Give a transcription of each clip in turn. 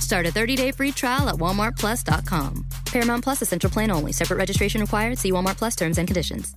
Start a 30-day free trial at walmartplus.com. Paramount Plus Essential plan only. Separate registration required. See Walmart Plus terms and conditions.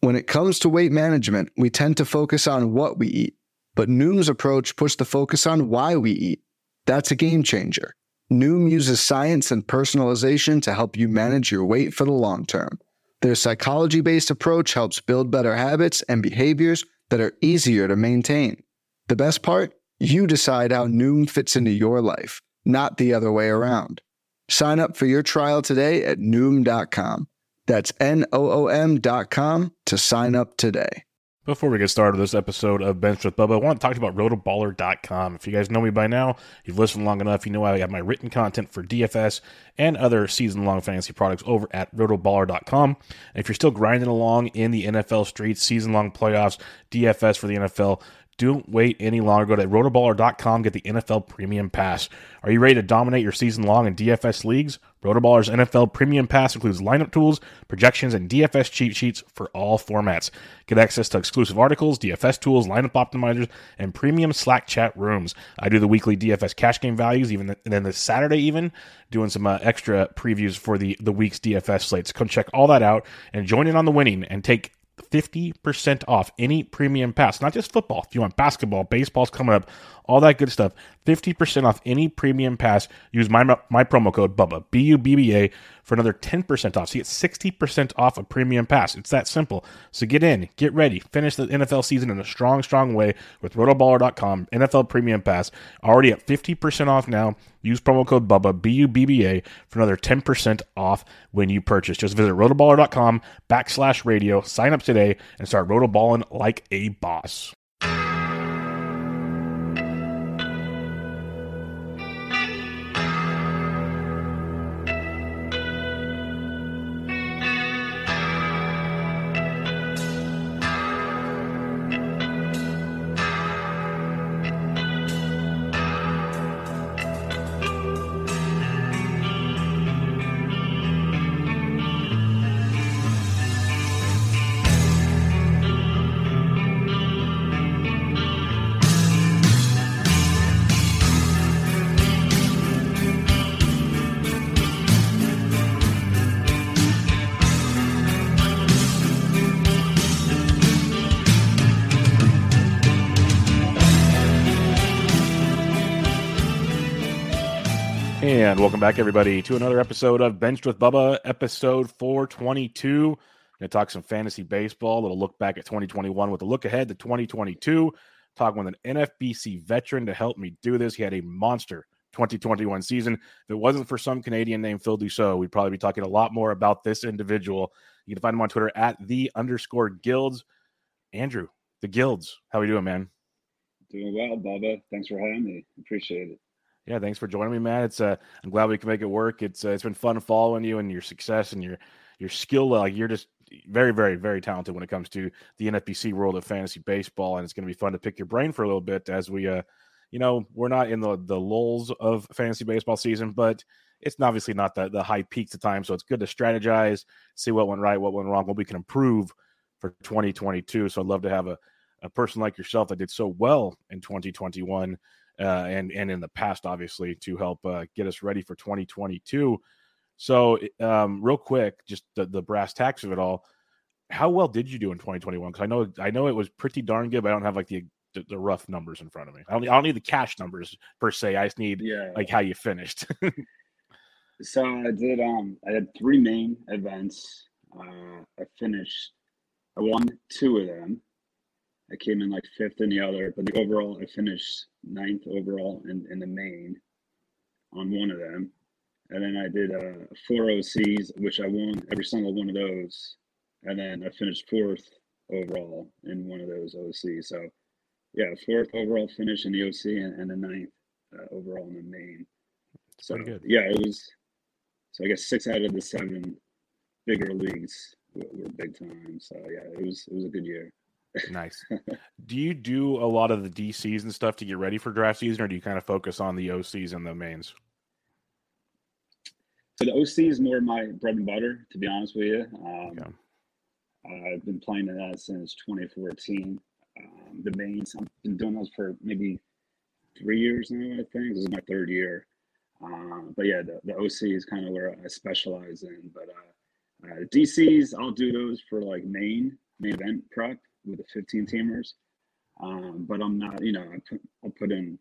When it comes to weight management, we tend to focus on what we eat, but Noom's approach puts the focus on why we eat. That's a game changer. Noom uses science and personalization to help you manage your weight for the long term. Their psychology based approach helps build better habits and behaviors that are easier to maintain. The best part? You decide how Noom fits into your life, not the other way around. Sign up for your trial today at Noom.com. That's N O O M.com to sign up today. Before we get started with this episode of Benched with Bubba, I want to talk to you about rotoballer.com. If you guys know me by now, you've listened long enough, you know I have my written content for DFS and other season long fantasy products over at rotoballer.com. And if you're still grinding along in the NFL streets, season long playoffs, DFS for the NFL, don't wait any longer. Go to rotoballer.com, get the NFL Premium Pass. Are you ready to dominate your season long in DFS leagues? Rotoballer's NFL Premium Pass includes lineup tools, projections, and DFS cheat sheets for all formats. Get access to exclusive articles, DFS tools, lineup optimizers, and premium Slack chat rooms. I do the weekly DFS cash game values, even and then this Saturday, even doing some uh, extra previews for the the week's DFS slates. Come check all that out and join in on the winning and take 50% off any premium pass, not just football. If you want basketball, baseball's coming up, all that good stuff. 50% off any premium pass. Use my, my promo code BUBBA, B U B B A, for another 10% off. So you get 60% off a premium pass. It's that simple. So get in, get ready, finish the NFL season in a strong, strong way with rotoballer.com, NFL Premium Pass. Already at 50% off now. Use promo code BUBBA, B U B B A, for another 10% off when you purchase. Just visit rotoballer.com backslash radio, sign up today, and start rotoballing like a boss. And welcome back, everybody, to another episode of Benched with Bubba, episode 422. Going to talk some fantasy baseball, a little look back at 2021 with a look ahead to 2022. Talking with an NFBC veteran to help me do this. He had a monster 2021 season. If it wasn't for some Canadian named Phil Dussault, we'd probably be talking a lot more about this individual. You can find him on Twitter at the underscore Gildz. Andrew, the Gildz. How are you doing, man? Doing well, Bubba. Thanks for having me. Appreciate it. Yeah, thanks for joining me, man. It's uh, I'm glad we can make it work. It's uh, it's been fun following you and your success and your your skill. Like you're just very, very, very talented when it comes to the NFBC world of fantasy baseball, and it's going to be fun to pick your brain for a little bit as we, uh, you know, we're not in the the lulls of fantasy baseball season, but it's obviously not the the high peaks of time. So it's good to strategize, see what went right, what went wrong, what we can improve for 2022. So I'd love to have a a person like yourself that did so well in 2021 uh, and and in the past, obviously, to help uh, get us ready for 2022. So, um, real quick, just the, the brass tacks of it all. How well did you do in 2021? Because I know I know it was pretty darn good, but I don't have like the the, the rough numbers in front of me. I don't, I don't need the cash numbers per se. I just need yeah. like how you finished. so I did. Um, I had three main events. Uh, I finished. I won two of them. I came in like fifth in the other, but the overall I finished ninth overall in, in the main on one of them. And then I did uh, four OCs, which I won every single one of those. And then I finished fourth overall in one of those OCs. So, yeah, fourth overall finish in the OC and, and the ninth uh, overall in the main. So, yeah, it was. So I guess six out of the seven bigger leagues were, were big time. So yeah, it was it was a good year. Nice. Do you do a lot of the DCs and stuff to get ready for draft season, or do you kind of focus on the OCs and the mains? So the OC is more my bread and butter, to be honest with you. Um. I've been playing in that since 2014. Um, the mains, I've been doing those for maybe three years now, I think. This is my third year. Um, but yeah, the, the OC is kind of where I specialize in. But uh, uh, DCs, I'll do those for like main main event prep with the 15 teamers. Um, but I'm not, you know, I put, I'll put in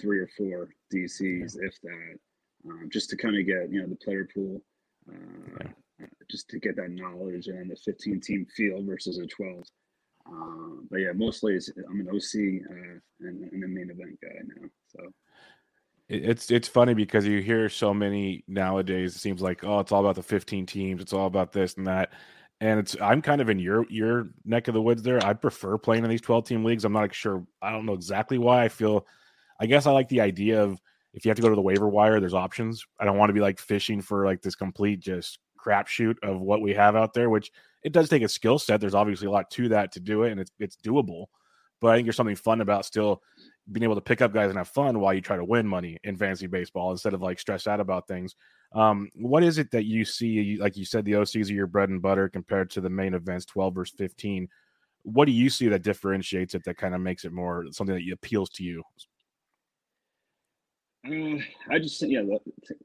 three or four DCs if that, um, just to kind of get you know the player pool, uh, yeah. just to get that knowledge and the 15 team feel versus a 12. Um, but yeah, mostly I'm an OC uh, and, and a main event guy now. So it's it's funny because you hear so many nowadays. It seems like oh, it's all about the 15 teams. It's all about this and that. And it's I'm kind of in your your neck of the woods there. I prefer playing in these 12 team leagues. I'm not sure. I don't know exactly why. I feel. I guess I like the idea of if you have to go to the waiver wire, there's options. I don't want to be like fishing for like this complete just crapshoot of what we have out there, which it does take a skill set. There's obviously a lot to that to do it, and it's it's doable. But I think there's something fun about still being able to pick up guys and have fun while you try to win money in fantasy baseball instead of like stress out about things. Um, what is it that you see? Like you said, the OCs are your bread and butter compared to the main events, 12 versus 15. What do you see that differentiates it that kind of makes it more something that appeals to you? Uh, I just yeah,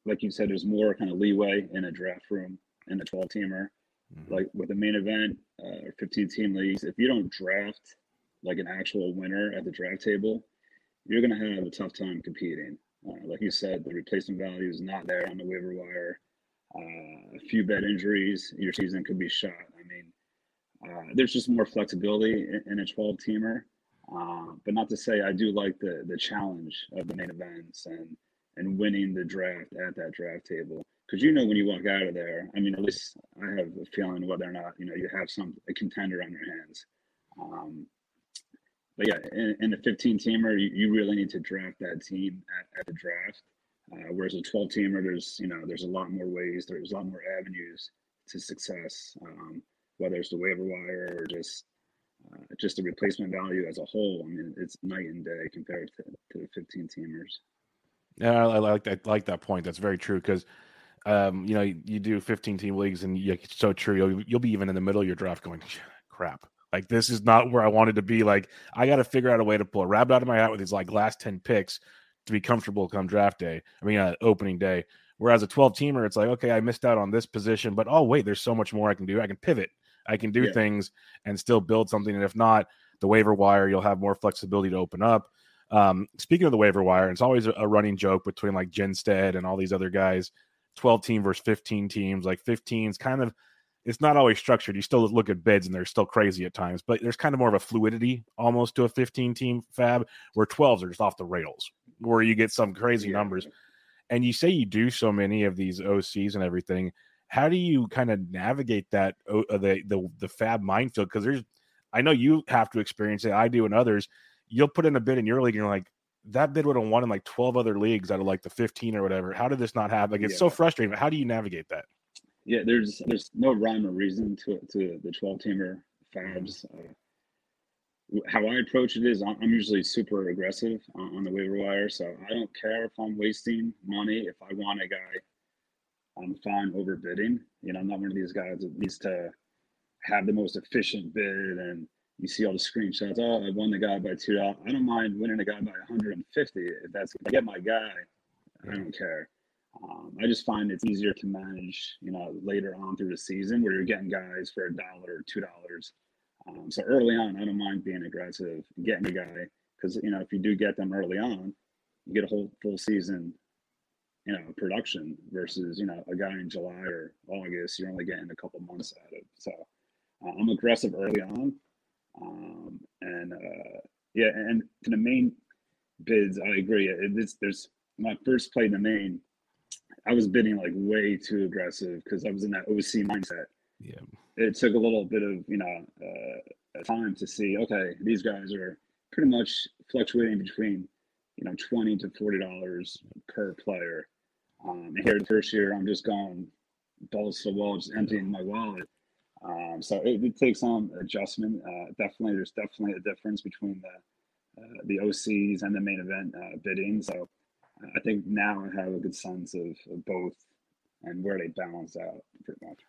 like you said, there's more kind of leeway in a draft room in a 12 teamer. Mm-hmm. Like with the main event uh, or 15 team leagues, if you don't draft like an actual winner at the draft table, you're going to have a tough time competing. Uh, like you said, the replacement value is not there on the waiver wire. Uh, a few bad injuries, your season could be shot. I mean, uh, there's just more flexibility in, in a 12 teamer. Uh, but not to say I do like the the challenge of the main events and and winning the draft at that draft table because you know when you walk out of there. I mean, at least I have a feeling whether or not you know you have some a contender on your hands. Um, but yeah, in, in a 15 teamer, you, you, really need to draft that team at, at the draft. Uh, whereas a 12 teamer, there's you know there's a lot more ways, there's a lot more avenues to success, um, whether it's the waiver wire or just uh, just the replacement value as a whole. I mean, it's night and day compared to, to the 15 teamers. Yeah, I like that. I like that point. That's very true because, um, you know, you, you, do 15 team leagues and you, it's so true. You'll, you'll be even in the middle of your draft going, crap. Like this is not where I wanted to be. Like I got to figure out a way to pull a rabbit out of my hat with these like last 10 picks to be comfortable come draft day. I mean, uh, opening day. Whereas a 12 teamer, it's like, okay, I missed out on this position, but oh, wait, there's so much more I can do. I can pivot. I can do yeah. things and still build something. And if not, the waiver wire, you'll have more flexibility to open up. Um, speaking of the waiver wire, it's always a running joke between like Jenstead and all these other guys 12 team versus 15 teams. Like 15's kind of, it's not always structured. You still look at bids and they're still crazy at times, but there's kind of more of a fluidity almost to a 15 team fab where 12s are just off the rails, where you get some crazy yeah. numbers. And you say you do so many of these OCs and everything how do you kind of navigate that uh, the the the fab minefield? Because there's, I know you have to experience it. I do, and others. You'll put in a bid in your league, and you're like, that bid would have won in like 12 other leagues out of like the 15 or whatever. How did this not happen? Like, it's yeah. so frustrating. But how do you navigate that? Yeah, there's there's no rhyme or reason to to the 12 teamer fabs. Uh, how I approach it is I'm usually super aggressive on, on the waiver wire, so I don't care if I'm wasting money. If I want a guy I'm fine overbidding. You know, I'm not one of these guys that needs to have the most efficient bid and you see all the screenshots. Oh, I won the guy by two dollars. I don't mind winning a guy by 150 if that's if I get my guy. I don't care. Um, I just find it's easier to manage, you know, later on through the season where you're getting guys for a dollar or two dollars. Um, so early on, I don't mind being aggressive, and getting a guy because you know if you do get them early on, you get a whole full season you know production versus you know a guy in July or August you're only getting a couple months out of. So uh, I'm aggressive early on, um, and uh, yeah, and the main bids, I agree. It's there's when I first played the main, I was bidding like way too aggressive because I was in that OC mindset. Yeah, it took a little bit of you know uh, time to see. Okay, these guys are pretty much fluctuating between you know twenty to forty dollars per player um, here the first year, I'm just going balls to the wall, just emptying my wallet. Um, so it, it, takes some adjustment. Uh, definitely, there's definitely a difference between the uh, the OCs and the main event uh, bidding. So I think now I have a good sense of, of both and where they balance out pretty much.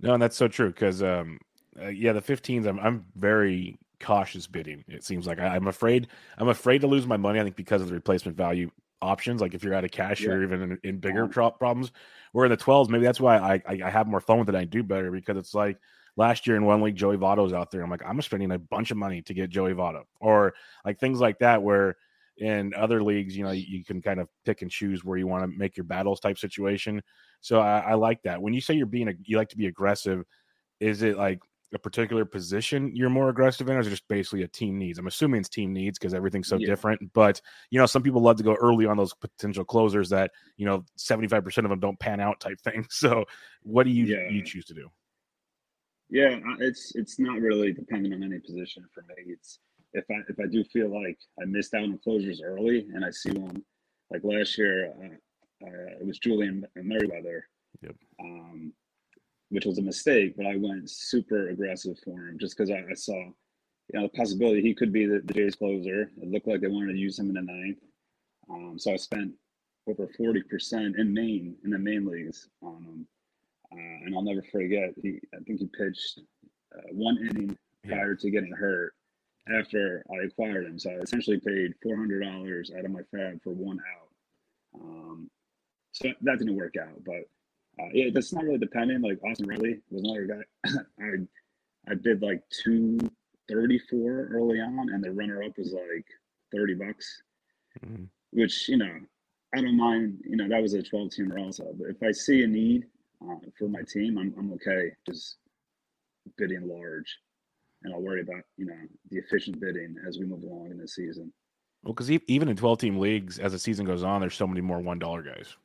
No, and that's so true because um, uh, yeah, the 15s. I'm I'm very cautious bidding. It seems like I, am afraid I'm afraid to lose my money. I think because of the replacement value options. Like if you're out of cash yeah. or even in, in bigger yeah. problems. Where in the 12s, maybe that's why I, I, I have more fun with it. I do better because it's like last year in one league, Joey Votto's out there. I'm like, I'm spending a bunch of money to get Joey Votto, or like things like that. Where in other leagues, you know, you, can kind of pick and choose where you want to make your battles type situation. So I, I like that. When you say you're being a, you like to be aggressive, is it like a particular position you're more aggressive in, or is it just basically a team needs? I'm assuming it's team needs because everything's so yeah. different. But you know, some people love to go early on those potential closers that you know 75 percent of them don't pan out type thing. So, what do you yeah. you choose to do? Yeah, it's it's not really dependent on any position for me. It's if I if I do feel like I missed out on closures early and I see one like last year, uh, uh, it was Julian Merryweather. Yep. Um, which was a mistake, but I went super aggressive for him just because I, I, saw, you know, the possibility he could be the, the Jays closer. It looked like they wanted to use him in the ninth. Um, so I spent over 40% in main, in the main leagues on him. Uh, and I'll never forget, he, I think he pitched uh, one inning prior to getting hurt after I acquired him. So I essentially paid $400 out of my fab for one out. Um, so that didn't work out, but uh, yeah, that's not really dependent. Like Austin Riley was another guy. I I bid like two thirty four early on, and the runner up was like thirty bucks, mm-hmm. which you know I don't mind. You know that was a twelve teamer also. But if I see a need uh, for my team, I'm I'm okay just bidding large, and I'll worry about you know the efficient bidding as we move along in the season. Well, because even in twelve team leagues, as the season goes on, there's so many more one dollar guys.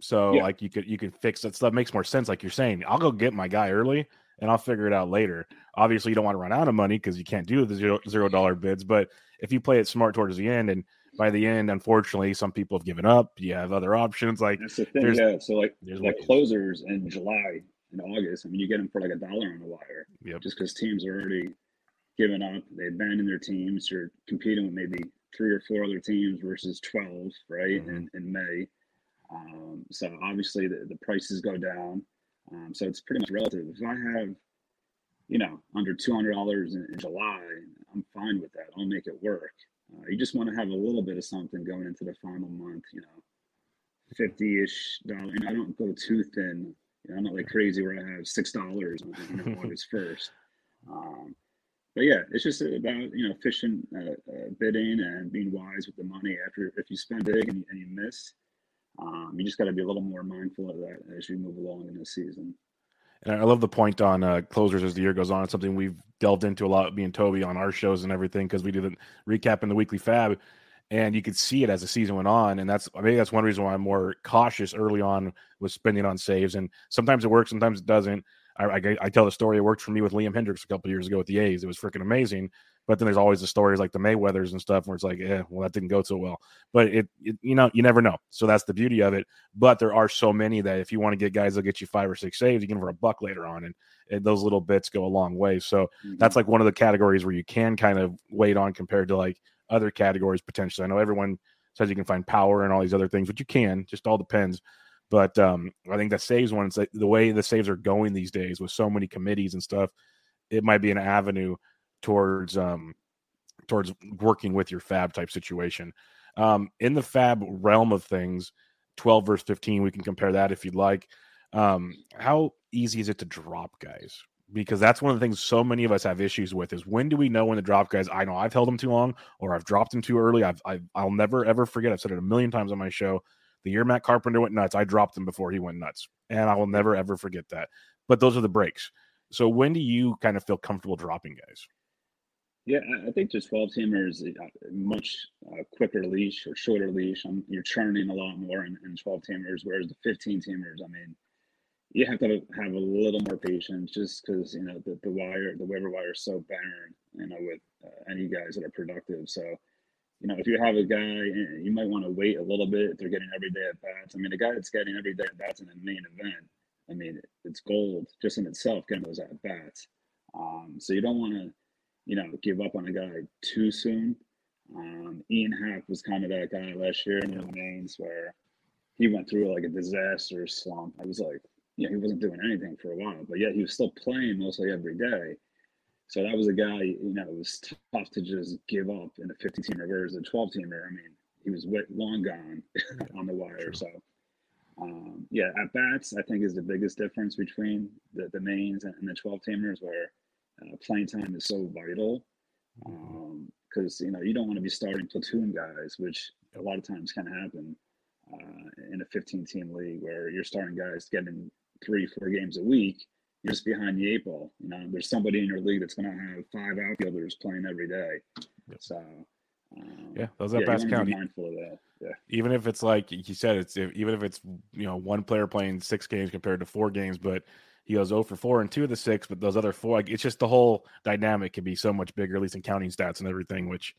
So yeah. like you could you could fix that stuff makes more sense. Like you're saying, I'll go get my guy early and I'll figure it out later. Obviously, you don't want to run out of money because you can't do the zero zero dollar bids. But if you play it smart towards the end, and by the end, unfortunately, some people have given up. You have other options. Like that's the thing, yeah. So like like ways. closers in July and August. I mean, you get them for like a dollar on the wire. Yep. Just because teams are already given up, they abandoned their teams. You're competing with maybe three or four other teams versus twelve, right? Mm-hmm. In in May. Um, so obviously the, the prices go down. Um, so it's pretty much relative. If I have, you know, under two hundred dollars in, in, July, I'm fine with that. I'll make it work. Uh, you just want to have a little bit of something going into the final month. You know, fifty-ish dollars. And I don't go too thin. You know, I'm not like crazy where I have six dollars on you know, August first. Um, but yeah, it's just about you know efficient uh, uh, bidding and being wise with the money. After if you spend big and, and you miss, um, you just got to be a little more mindful of that as you move along in the season. And I love the point on uh, closers as the year goes on. It's something we've delved into a lot, me and Toby, on our shows and everything, because we did a recap in the weekly fab, and you could see it as the season went on. And that's maybe that's one reason why I'm more cautious early on with spending on saves. And sometimes it works, sometimes it doesn't. I, I, I tell the story. It worked for me with Liam Hendriks a couple years ago with the A's. It was freaking amazing. But then there's always the stories like the Mayweathers and stuff where it's like, yeah, well, that didn't go so well. But it, it, you know, you never know. So that's the beauty of it. But there are so many that if you want to get guys, they'll get you five or six saves. You can for a buck later on, and, and those little bits go a long way. So mm-hmm. that's like one of the categories where you can kind of wait on compared to like other categories potentially. I know everyone says you can find power and all these other things, but you can. Just all depends. But um, I think that saves one. It's like the way the saves are going these days with so many committees and stuff. It might be an avenue towards um towards working with your fab type situation. Um, in the fab realm of things, 12 verse 15, we can compare that if you'd like. Um, how easy is it to drop guys? Because that's one of the things so many of us have issues with is when do we know when to drop guys? I know I've held them too long or I've dropped them too early. I've, i will never ever forget. I've said it a million times on my show. The year Matt Carpenter went nuts, I dropped him before he went nuts, and I will never ever forget that. But those are the breaks. So when do you kind of feel comfortable dropping guys? Yeah, I think just 12 teamers uh, much uh, quicker leash or shorter leash. Um, you're churning a lot more in, in 12 teamers, whereas the 15 teamers, I mean, you have to have a little more patience just because you know the, the wire, the waiver wire is so barren, you know, with uh, any guys that are productive. So, you know, if you have a guy, eh, you might want to wait a little bit if they're getting every day at bats. I mean, the guy that's getting every day at bats in the main event, I mean, it's gold just in itself getting those at bats. Um, so you don't want to, you know, give up on a guy too soon. Um, Ian Happ was kind of that guy last year in the mains where he went through like a disaster slump. I was like, you know, he wasn't doing anything for a while, but yet he was still playing mostly every day. So that was a guy, you know, it was tough to just give up in a 15 teamer versus a 12 teamer. I mean, he was long gone on the wire. So, um, yeah, at bats, I think is the biggest difference between the, the mains and, the 12 teamers, where uh, playing time is so vital. Because, um, you know, you don't want to be starting platoon guys, which a lot of times can happen uh, in a 15 team league where you're starting guys getting three, four games a week. You're just behind the eight ball. You know, there's somebody in your league that's going to have five outfielders playing every day. Yep. So, um, yeah, those at bats yeah, count. mindful of that. Yeah. Even if it's like you said, it's if, even if it's you know one player playing six games compared to four games, but he goes 0 for 4 and two of the six, but those other four, like it's just the whole dynamic can be so much bigger, at least in counting stats and everything, which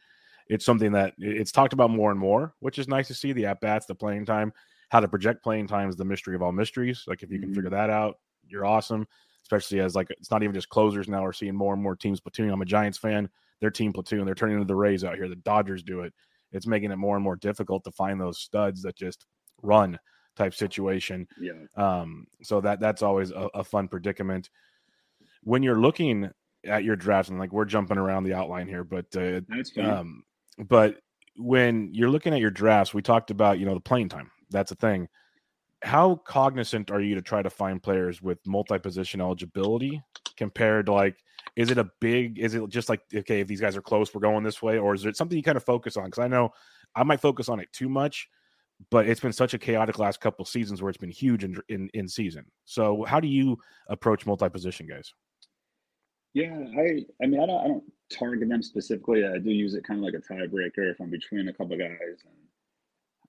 it's something that it's talked about more and more, which is nice to see the at bats, the playing time, how to project playing time is the mystery of all mysteries. Like if you can mm-hmm. figure that out, you're awesome. Especially as like it's not even just closers now. We're seeing more and more teams platooning. I'm a Giants fan. Their team platoon. They're turning into the Rays out here. The Dodgers do it. It's making it more and more difficult to find those studs that just run type situation. Yeah. Um. So that that's always a, a fun predicament. When you're looking at your draft, and like we're jumping around the outline here, but uh. Um, but when you're looking at your drafts, we talked about you know the playing time. That's a thing. How cognizant are you to try to find players with multi-position eligibility compared to like is it a big is it just like okay if these guys are close we're going this way or is it something you kind of focus on because i know i might focus on it too much but it's been such a chaotic last couple seasons where it's been huge in in, in season so how do you approach multi-position guys yeah i i mean i don't i don't target them specifically. I do use it kind of like a tiebreaker if I'm between a couple guys. And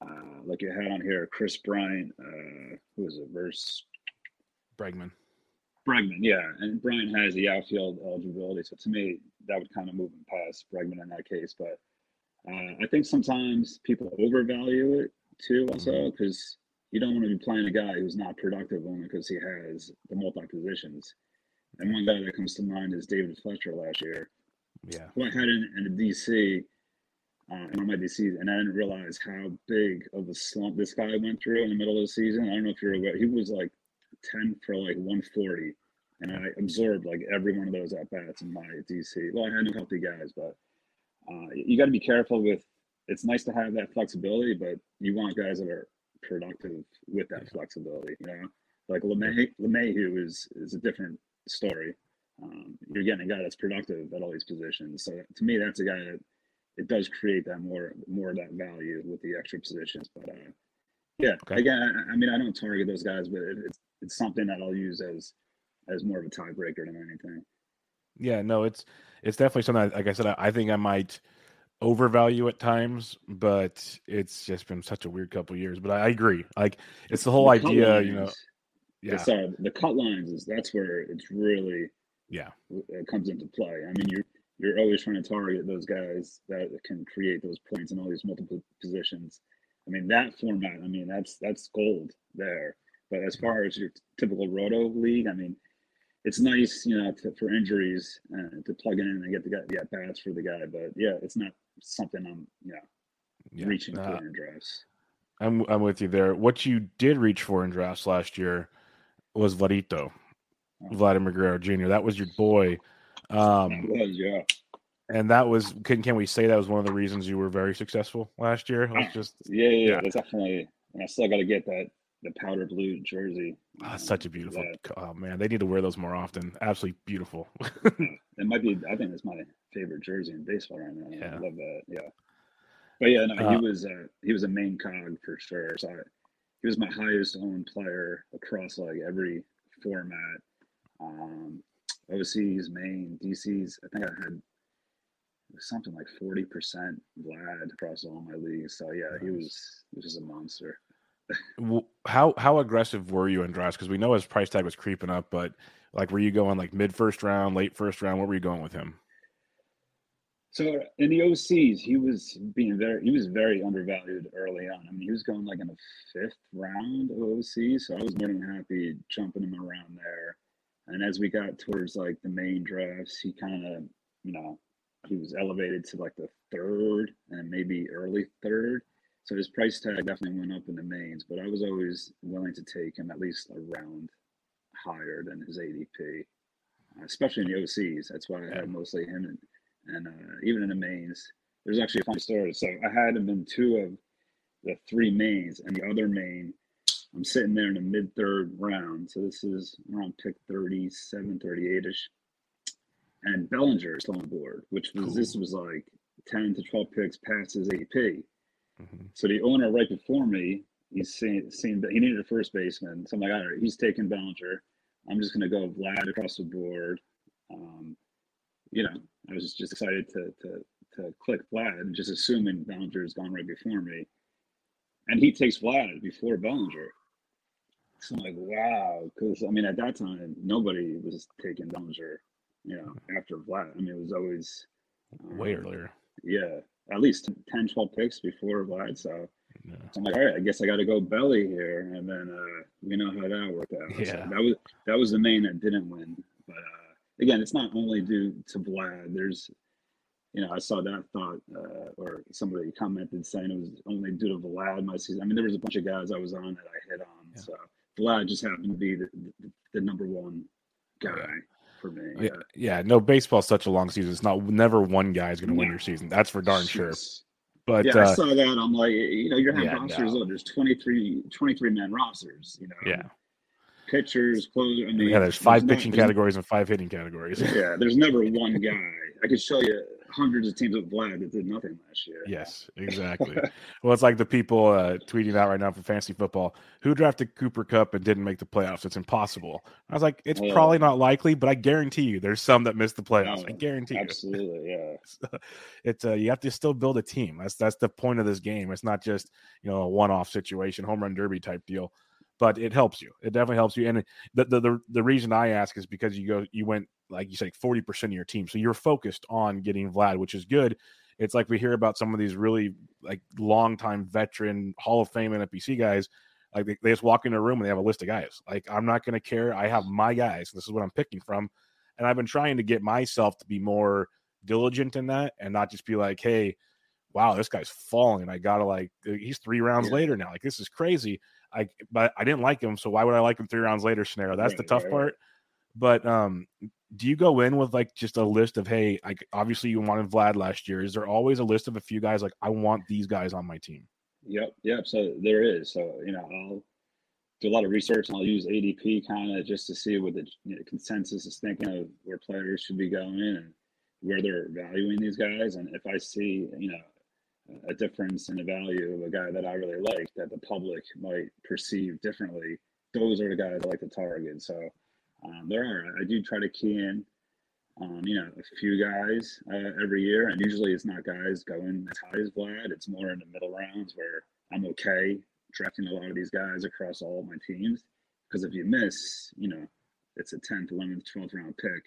uh, like you had on here, Kris Bryant, uh, who is it? Verse Bregman. Bregman, yeah, and Bryant has the outfield eligibility, so to me that would kind of move him past Bregman in that case. But uh, I think sometimes people overvalue it too, also because mm-hmm. you don't want to be playing a guy who's not productive only because he has the multi positions. And one guy that comes to mind is David Fletcher last year. Yeah. Who I had in, in DC, uh, in my DC, and I didn't realize how big of a slump this guy went through in the middle of the season. I don't know if you're aware. He was like 10 for like 140. And I absorbed like every one of those at bats in my DC. Well, I had no healthy guys, but uh, you got to be careful with. It's nice to have that flexibility, but you want guys that are productive with that flexibility. You know, like LeMay, LeMahieu is is a different story um, you're getting a guy that's productive at all these positions. So to me, that's a guy that it does create that more more of that value with the extra positions. But uh, yeah, okay. again, I, I, mean, I don't target those guys, but it, it's it's something that I'll use as as more of a tiebreaker than anything. Yeah, no, it's it's definitely something. like I said, I, I think I might overvalue at times, but it's just been such a weird couple years. But I, I, agree. Like it's the whole the idea, lines, you know. Yeah. Sorry, the cut lines is that's where it's really yeah it comes into play. I mean, you're you're always trying to target those guys that can create those points in all these multiple positions. I mean, that format, I mean, that's that's gold there. But as far as your typical roto league, I mean, it's nice, you know, to, for injuries uh, to plug in and get the guy, yeah, bats for the guy. But yeah, it's not something I'm, you know, yeah. reaching uh, for in drafts. I'm I'm with you there. What you did reach for in drafts last year was Vladito. Vladimir Guerrero Jr. That was your boy. Um, was, yeah. And that was can can we say that was one of the reasons you were very successful last year? Was just yeah, yeah, yeah. definitely. And I still got to get that the powder blue jersey. Oh, such a beautiful. That. Oh man, they need to wear those more often. Absolutely beautiful. it might be. I think it's my favorite jersey in baseball right now. Yeah. I love that. Yeah. But yeah, no, uh, he was uh, he was a main cog for sure. So I, he was my highest owned player across like every format um, OC's main DC's. I think I had something like forty percent Vlad across all my leagues. So yeah, nice. he was he was a monster. how how aggressive were you in drafts? Because we know his price tag was creeping up, but like, were you going like mid first round, late first round? What were you going with him? So in the OCs, he was being very he was very undervalued early on. I mean, he was going like in the fifth round of OC, so I was more than happy jumping him around there. And as we got towards like the main drafts, he kind of, you know, he was elevated to like the third and maybe early third. So his price tag definitely went up in the mains, but I was always willing to take him at least a round higher than his ADP, especially in the OCs. That's why I had mostly him and and uh, even in the mains. There's actually a funny story. So I had him in two of the three mains, and the other main, I'm sitting there in the mid third round. So this is around pick 37, 38 ish. And Bellinger is on board, which was cool. this was like 10 to 12 picks past his AP. Mm-hmm. So the owner right before me, he's seen, seen that he needed a first baseman. So I'm like, all right, he's taking Bellinger. I'm just going to go Vlad across the board. Um, you know, I was just excited to to to click Vlad, and just assuming Bellinger's gone right before me, and he takes Vlad before Bellinger. So I'm like, wow, because I mean, at that time, nobody was taking Bellinger, you know, after Vlad. I mean, it was always um, way earlier. Yeah, at least 10, 12 picks before Vlad. So, yeah. I'm like, all right, I guess I got to go belly here, and then uh, we know how that worked out. Yeah. So that was that was the main that didn't win, but. Uh, again, it's not only due to Vlad. There's, you know, I saw that thought, uh, or somebody commented saying it was only due to Vlad my season. I mean, there was a bunch of guys I was on that I hit on. Yeah. So Vlad just happened to be the, the, the number one guy. Yeah. For me, yeah, yeah. No, baseball's such a long season. It's not never one guy is going to win your season. That's for darn Jeez. sure. But yeah, uh, I saw that. I'm like, you know, you're having yeah, rosters. No. Oh, there's 23, 23 man rosters. You know, yeah pitchers, closer. I mean, yeah, there's five there's pitching categories and five hitting categories. Yeah, there's never one guy. I could show you hundreds of teams with Vlad that did nothing last year. Yes, exactly. well, it's like the people uh, tweeting out right now for fantasy football who drafted Cooper Kupp and didn't make the playoffs. It's impossible. I was like, it's probably not likely, but I guarantee you, there's some that missed the playoffs. I guarantee absolutely, you. Absolutely, yeah. so it's uh, you have to still build a team. That's that's the point of this game. It's not just you know a one-off situation, home run derby type deal but it helps you. It definitely helps you. And the, the the the, reason I ask is because you go you went like you said forty percent of your team, so you're focused on getting Vlad, which is good. It's like we hear about some of these really like long time veteran Hall of Fame NFBC guys. Like they, they just walk in a room and they have a list of guys. Like I'm not going to care. I have my guys. This is what I'm picking from, and I've been trying to get myself to be more diligent in that and not just be like, hey, wow, this guy's falling. I gotta like he's three rounds yeah. later now. Like this is crazy I but I didn't like him, so why would I like him three rounds later? Scenario. That's right, the tough right, part. But um, do you go in with like just a list of hey, like obviously you wanted Vlad last year. Is there always a list of a few guys like I want these guys on my team? Yep, yep. So there is. So you know, I'll do a lot of research and I'll use ADP kind of just to see what the you know, consensus is thinking of where players should be going and where they're valuing these guys. And if I see, you know, a difference in the value of a guy that I really like that the public might perceive differently, those are the guys I like to target. So um, there are. I do try to key in, um, you know, a few guys uh, every year, and usually it's not guys going as high as Vlad. It's more in the middle rounds where I'm okay drafting a lot of these guys across all of my teams. Because if you miss, you know, it's a 10th, 11th, 12th round pick.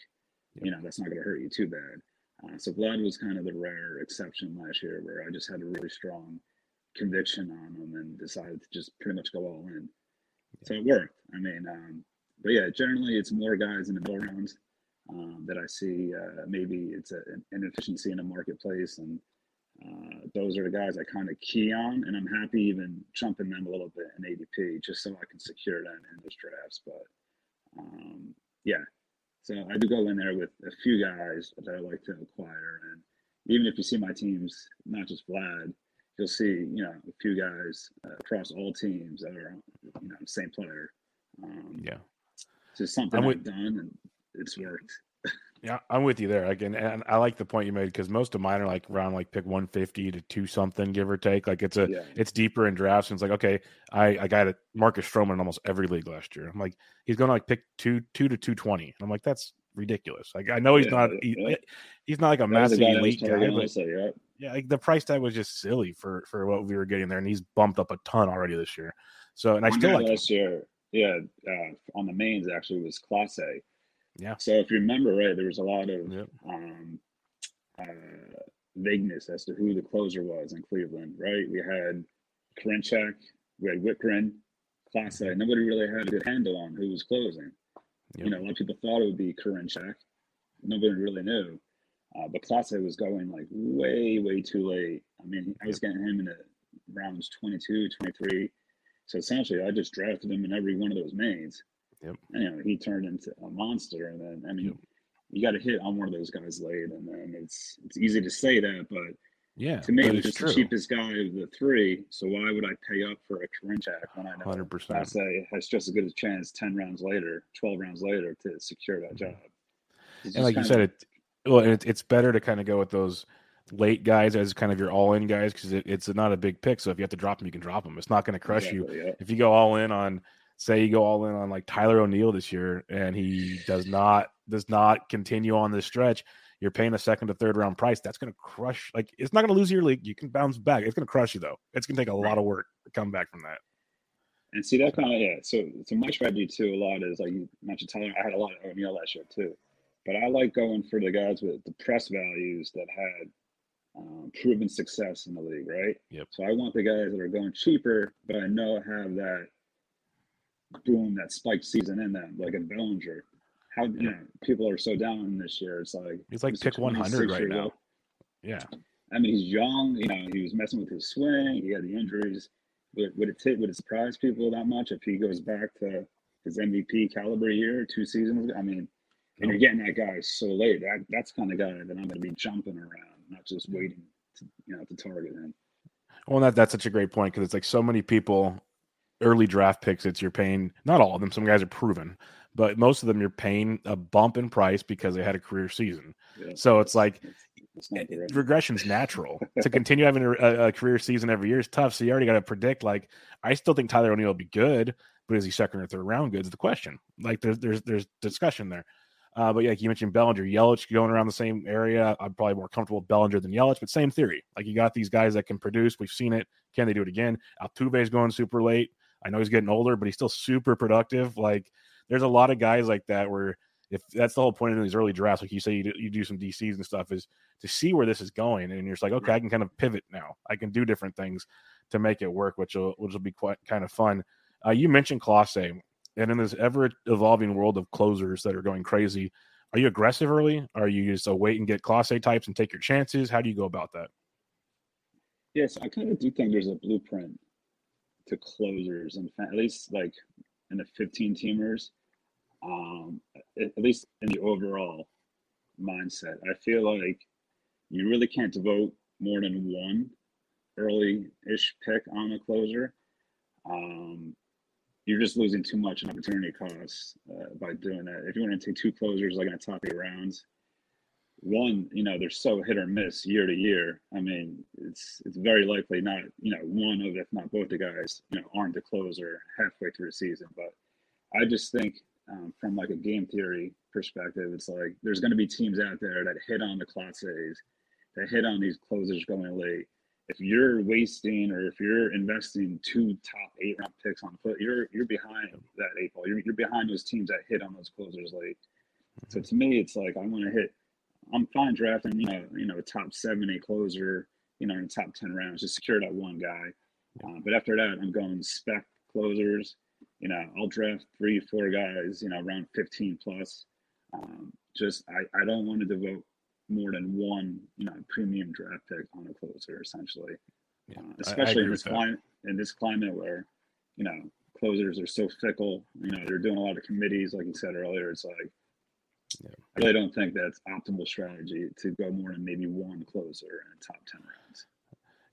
You know, that's not going to hurt you too bad. Uh, so Vlad was kind of the rare exception last year where I just had a really strong conviction on him and decided to just pretty much go all in. So it worked. I mean, um, but yeah, generally it's more guys in the middle rounds um, that I see. Uh, maybe it's a, an inefficiency in the marketplace, and uh, those are the guys I kind of key on, and I'm happy even jumping them a little bit in ADP just so I can secure them in those drafts. But um, yeah, so I do go in there with a few guys that I like to acquire, and even if you see my teams, not just Vlad, you'll see you know a few guys uh, across all teams that are you know same player. Um, yeah, just something I'm I've done and it's worked. Yeah, I'm with you there. Again, and I like the point you made because most of mine are like around like pick 150 to two something, give or take. Like it's a yeah. it's deeper in drafts. And it's like, okay, I I got it Marcus Stroman in almost every league last year. I'm like, he's going to like pick two two to 220. And I'm like, that's ridiculous. Like I know he's yeah, not he, yeah. he's not like a that massive elite guy, but say, yeah. yeah, like the price tag was just silly for for what we were getting there, and he's bumped up a ton already this year. So and I still like last year, yeah, uh, on the mains actually was Clase yeah. So if you remember, right, there was a lot of yep. um, uh, vagueness as to who the closer was in Cleveland, right? We had Karinchak, we had Wittgren, Clase. Nobody really had a good handle on who was closing. Yep. You know, a lot of people thought it would be Karinchak. Nobody really knew. Uh, but Clase was going like way, way too late. I mean, I was getting him in the rounds 22, 23. So essentially, I just drafted him in every one of those mains. Yep. And, you know, he turned into a monster. And then, I mean, yep. you got to hit on one of those guys late. And then it's it's easy to say that, but yeah, to me, he's the cheapest guy of the three. So why would I pay up for a Karinchak when I know 100%. Clase has just as good a chance 10 rounds later, 12 rounds later to secure that mm-hmm. job? and like you said, it well, it, it's better to kind of go with those late guys as kind of your all in guys because it, it's not a big pick. So if you have to drop them, you can drop them. It's not going to crush exactly, you. Yeah. If you go all in on, say, you go all in on like Tyler O'Neill this year, and he does not does not continue on this stretch, you're paying a second to third round price. That's going to crush. Like it's not going to lose your league. You can bounce back. It's going to crush you though. It's going to take a lot of work to come back from that. And see that kind of yeah. So so my strategy too a lot is like you mentioned Tyler. I had a lot of O'Neill last year too. But I like going for the guys with the press values that had um, proven success in the league, right? Yep. So I want the guys that are going cheaper, but I know have that boom, that spike season in them, like a Bellinger. How you know people are so down this year? It's like he's like pick one hundred right now. Old. Yeah. I mean, he's young. You know, he was messing with his swing. He had the injuries. Would, would it t- would it surprise people that much if he goes back to his MVP caliber year two seasons? I mean, and you're getting that guy so late. That that's kind of guy that I'm going to be jumping around, not just waiting to you know to target him. Well, that that's such a great point because it's like so many people early draft picks. It's you're paying not all of them. Some guys are proven, but most of them you're paying a bump in price because they had a career season. Yeah, so it's like it's, regression's natural. to continue having a, a, career season every year is tough. So you already got to predict. Like I still think Tyler O'Neill will be good, but is he second or third round good? Is the question. Like there's there's there's discussion there. Uh, but yeah, like you mentioned Bellinger, Yelich going around the same area. I'm probably more comfortable with Bellinger than Yelich, but same theory. Like you got these guys that can produce. We've seen it. Can they do it again? Altuve is going super late. I know he's getting older, but he's still super productive. Like there's a lot of guys like that where if that's the whole point of these early drafts, like you say, you do, you do some DCs and stuff, is to see where this is going, and you're just like, okay, I can kind of pivot now. I can do different things to make it work, which will which will be quite kind of fun. Uh, you mentioned Clase. And in this ever evolving world of closers that are going crazy, are you aggressive early? Are you just a wait and get Clase types and take your chances? How do you go about that? Yes, I kind of do think there's a blueprint to closers, and at least like in the 15 teamers, um, at least in the overall mindset. I feel like you really can't devote more than one early ish pick on a closer. Um, you're just losing too much opportunity costs uh, by doing that. If you want to take two closers like in the top eight rounds, one, you know, they're so hit or miss year to year. I mean, it's it's very likely not, you know, one of if not both the guys, you know, aren't the closer halfway through the season. But I just think um, from like a game theory perspective, it's like there's going to be teams out there that hit on the Clases, that hit on these closers going late, if you're wasting or if you're investing two top eight round picks on foot, you're you're behind that eight ball. You're, you're behind those teams that hit on those closers late. So to me, it's like I want to hit. I'm fine drafting, you know, you know, a top seven, eight closer, you know, in the top ten rounds, just secure that one guy. Uh, but after that, I'm going spec closers. You know, I'll draft three, four guys, you know, around 15 plus. Um, just I, I don't want to devote more than one, you know, premium draft pick on a closer, essentially. Yeah, uh, especially in this climate, in this climate where, you know, closers are so fickle. You know, they're doing a lot of committees, like you said earlier. It's like, yeah. I really don't think that's optimal strategy to go more than maybe one closer in the top ten rounds.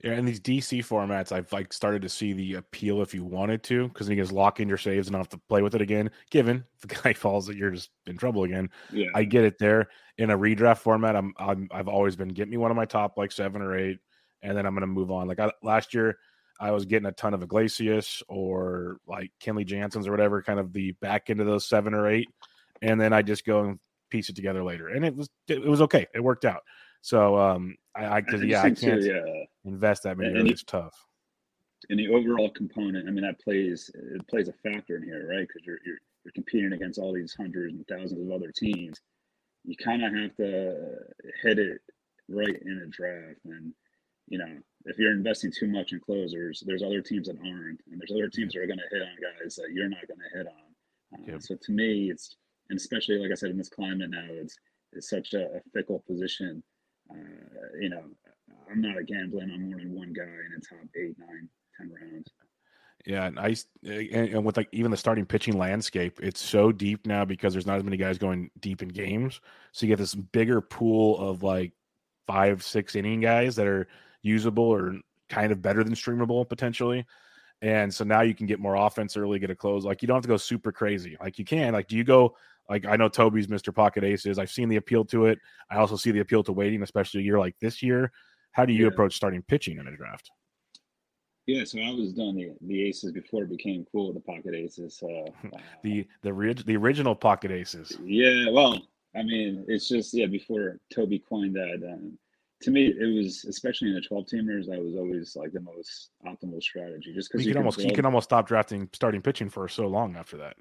Yeah, in these DC formats, I've like started to see the appeal if you wanted to, because you can just lock in your saves and not have to play with it again. Given the guy falls, that you're just in trouble again. Yeah. I get it there. In a redraft format, I'm, I'm I've always been get me one of my top like seven or eight, and then I'm gonna move on. Like I, last year, I was getting a ton of Iglesias or like Kenley Jansen's or whatever, kind of the back end of those seven or eight, and then I just go and piece it together later, and it was it was okay. It worked out. So um, I, I cause, yeah, I can't yeah. invest that many. It's tough. And the overall component, I mean, that plays it plays a factor in here, right? Because you're, you're you're competing against all these hundreds and thousands of other teams. You kind of have to hit it right in a draft. And you know, if you're investing too much in closers, there's other teams that aren't, and there's other teams that are going to hit on guys that you're not going to hit on. Uh, yep. So to me, it's and especially like I said in this climate now, it's it's such a, a fickle position. Uh, you know, I'm not a gambling on more than one guy in the top eight, nine, ten rounds. Yeah, and I and, with like even the starting pitching landscape, it's so deep now because there's not as many guys going deep in games. So you get this bigger pool of like five, six inning guys that are usable or kind of better than streamable potentially. And so now you can get more offense early, get a close. Like you don't have to go super crazy. Like you can. Like, do you go like I know Toby's Mr. Pocket Aces. I've seen the appeal to it. I also see the appeal to waiting, especially a year like this year. How do you yeah. approach starting pitching in a draft? Yeah, so I was doing the, the aces before it became cool, the pocket aces. So, uh, the the the original pocket aces. Yeah, well, I mean, it's just yeah. Before Toby coined that, um, to me, it was especially in the twelve teamers. That was always like the most optimal strategy, just because you, you, can almost build... you can almost stop drafting starting pitching for so long after that.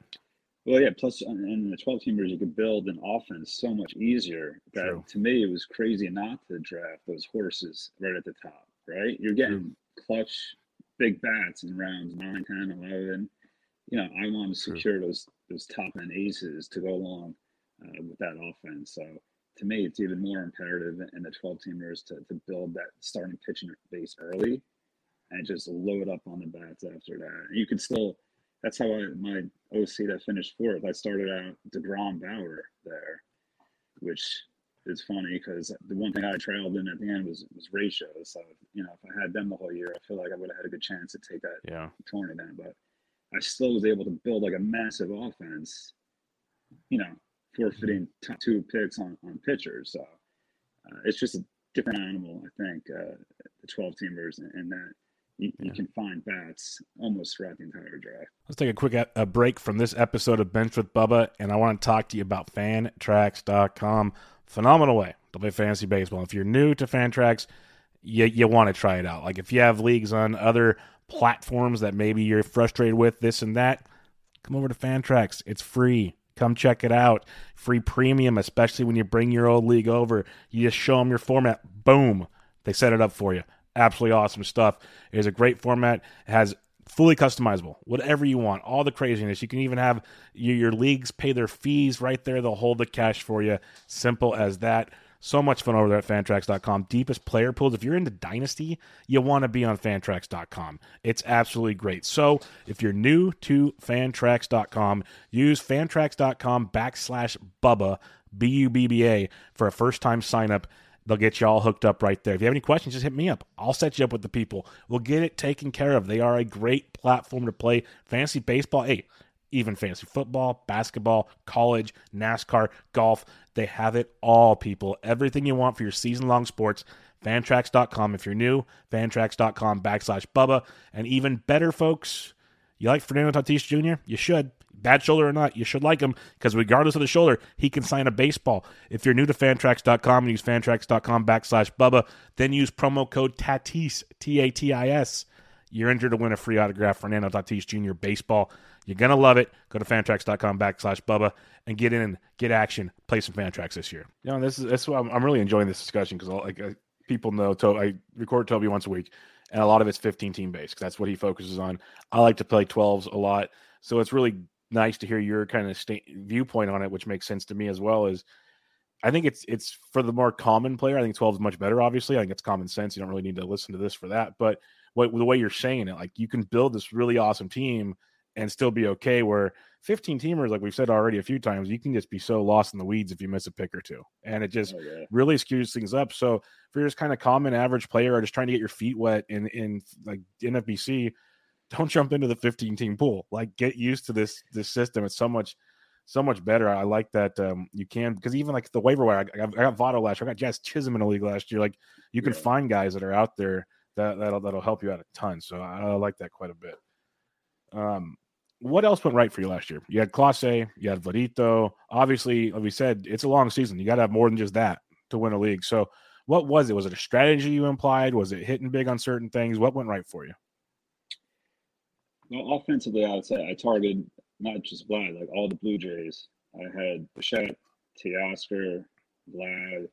Well, yeah. Plus, in the twelve teamers, you could build an offense so much easier. That True. to me, it was crazy not to draft those horses right at the top. Right, you're getting True. clutch big bats in rounds 9, 10, 11. You know, I want to secure those those top end aces to go along uh, with that offense. So to me, it's even more imperative in the 12 teamers to, to build that starting pitching base early and just load up on the bats after that. And you can still, that's how I, my OC that finished fourth, I started out DeGrom Bauer there, which is funny because the one thing I trailed in at the end was was ratio. So you know, if I had them the whole year, I feel like I would have had a good chance to take that yeah. tournament. But I still was able to build like a massive offense. You know, forfeiting top two picks on on pitchers. So uh, it's just a different animal. I think uh, the twelve teamers and that. You, yeah. you, can find bats almost throughout the entire draft. Let's take a quick a, break from this episode of Bench with Bubba, and I want to talk to you about fantrax.com phenomenal way to play fantasy baseball. If you're new to Fantrax, you, you want to try it out. Like if you have leagues on other platforms that maybe you're frustrated with, this and that, come over to Fantrax. It's free. Come check it out. Free premium, especially when you bring your old league over. You just show them your format. Boom. They set it up for you. Absolutely awesome stuff. It is a great format. It has fully customizable, whatever you want, all the craziness. You can even have your, your, leagues pay their fees right there. They'll hold the cash for you. Simple as that. So much fun over there at fantrax.com. Deepest player pools. If you're into Dynasty, you want to be on fantrax.com. It's absolutely great. So if you're new to fantrax.com, use fantrax.com backslash Bubba, B U B B A, for a first time sign up They'll get you all hooked up right there. If you have any questions, just hit me up. I'll set you up with the people. We'll get it taken care of. They are a great platform to play fantasy baseball. Hey, even fantasy football, basketball, college, NASCAR, golf. They have it all, people. Everything you want for your season long sports. Fantrax.com. If you're new, fantrax.com backslash Bubba. And even better, folks, you like Fernando Tatis Jr.? You should bad shoulder or not, you should like him because regardless of the shoulder, he can sign a baseball. If you're new to fantrax.com and use fantrax.com backslash Bubba, then use promo code TATIS, T A T I S. You're entered to win a free autograph Fernando Tatis Jr. baseball. You're going to love it. Go to fantrax.com backslash Bubba and get in and get action. Play some Fantrax this year. You know, this is, I'm, I'm really enjoying this discussion because like uh, people know, to, I record Toby once a week and a lot of it's 15 team based because that's what he focuses on. I like to play 12s a lot. So it's really nice to hear your kind of sta- viewpoint on it, which makes sense to me as well. Is I think it's it's for the more common player. I think 12 is much better. Obviously, I think it's common sense. You don't really need to listen to this for that. But what the way you're saying it, like you can build this really awesome team and still be okay. Where 15 teamers, like we've said already a few times, you can just be so lost in the weeds if you miss a pick or two, and it just oh, yeah. really skews things up. So if you're just kind of common average player or just trying to get your feet wet in in like NFBC, don't jump into the 15 team pool. Like get used to this this system. It's so much so much better. I like that um, you can because even like the waiver wire, I, got, I got Votto last year. I got Jazz Chisholm in a league last year. Like you can yeah. find guys that are out there that that'll that'll help you out a ton. So I, I like that quite a bit. Um, what else went right for you last year? You had Clase, you had Vladito. Obviously, like we said, it's a long season. You got to have more than just that to win a league. So, what was it? Was it a strategy you implied? Was it hitting big on certain things? What went right for you? Well, offensively, I would say I targeted not just Vlad, like all the Blue Jays. I had Bichette, Teoscar, Vlad,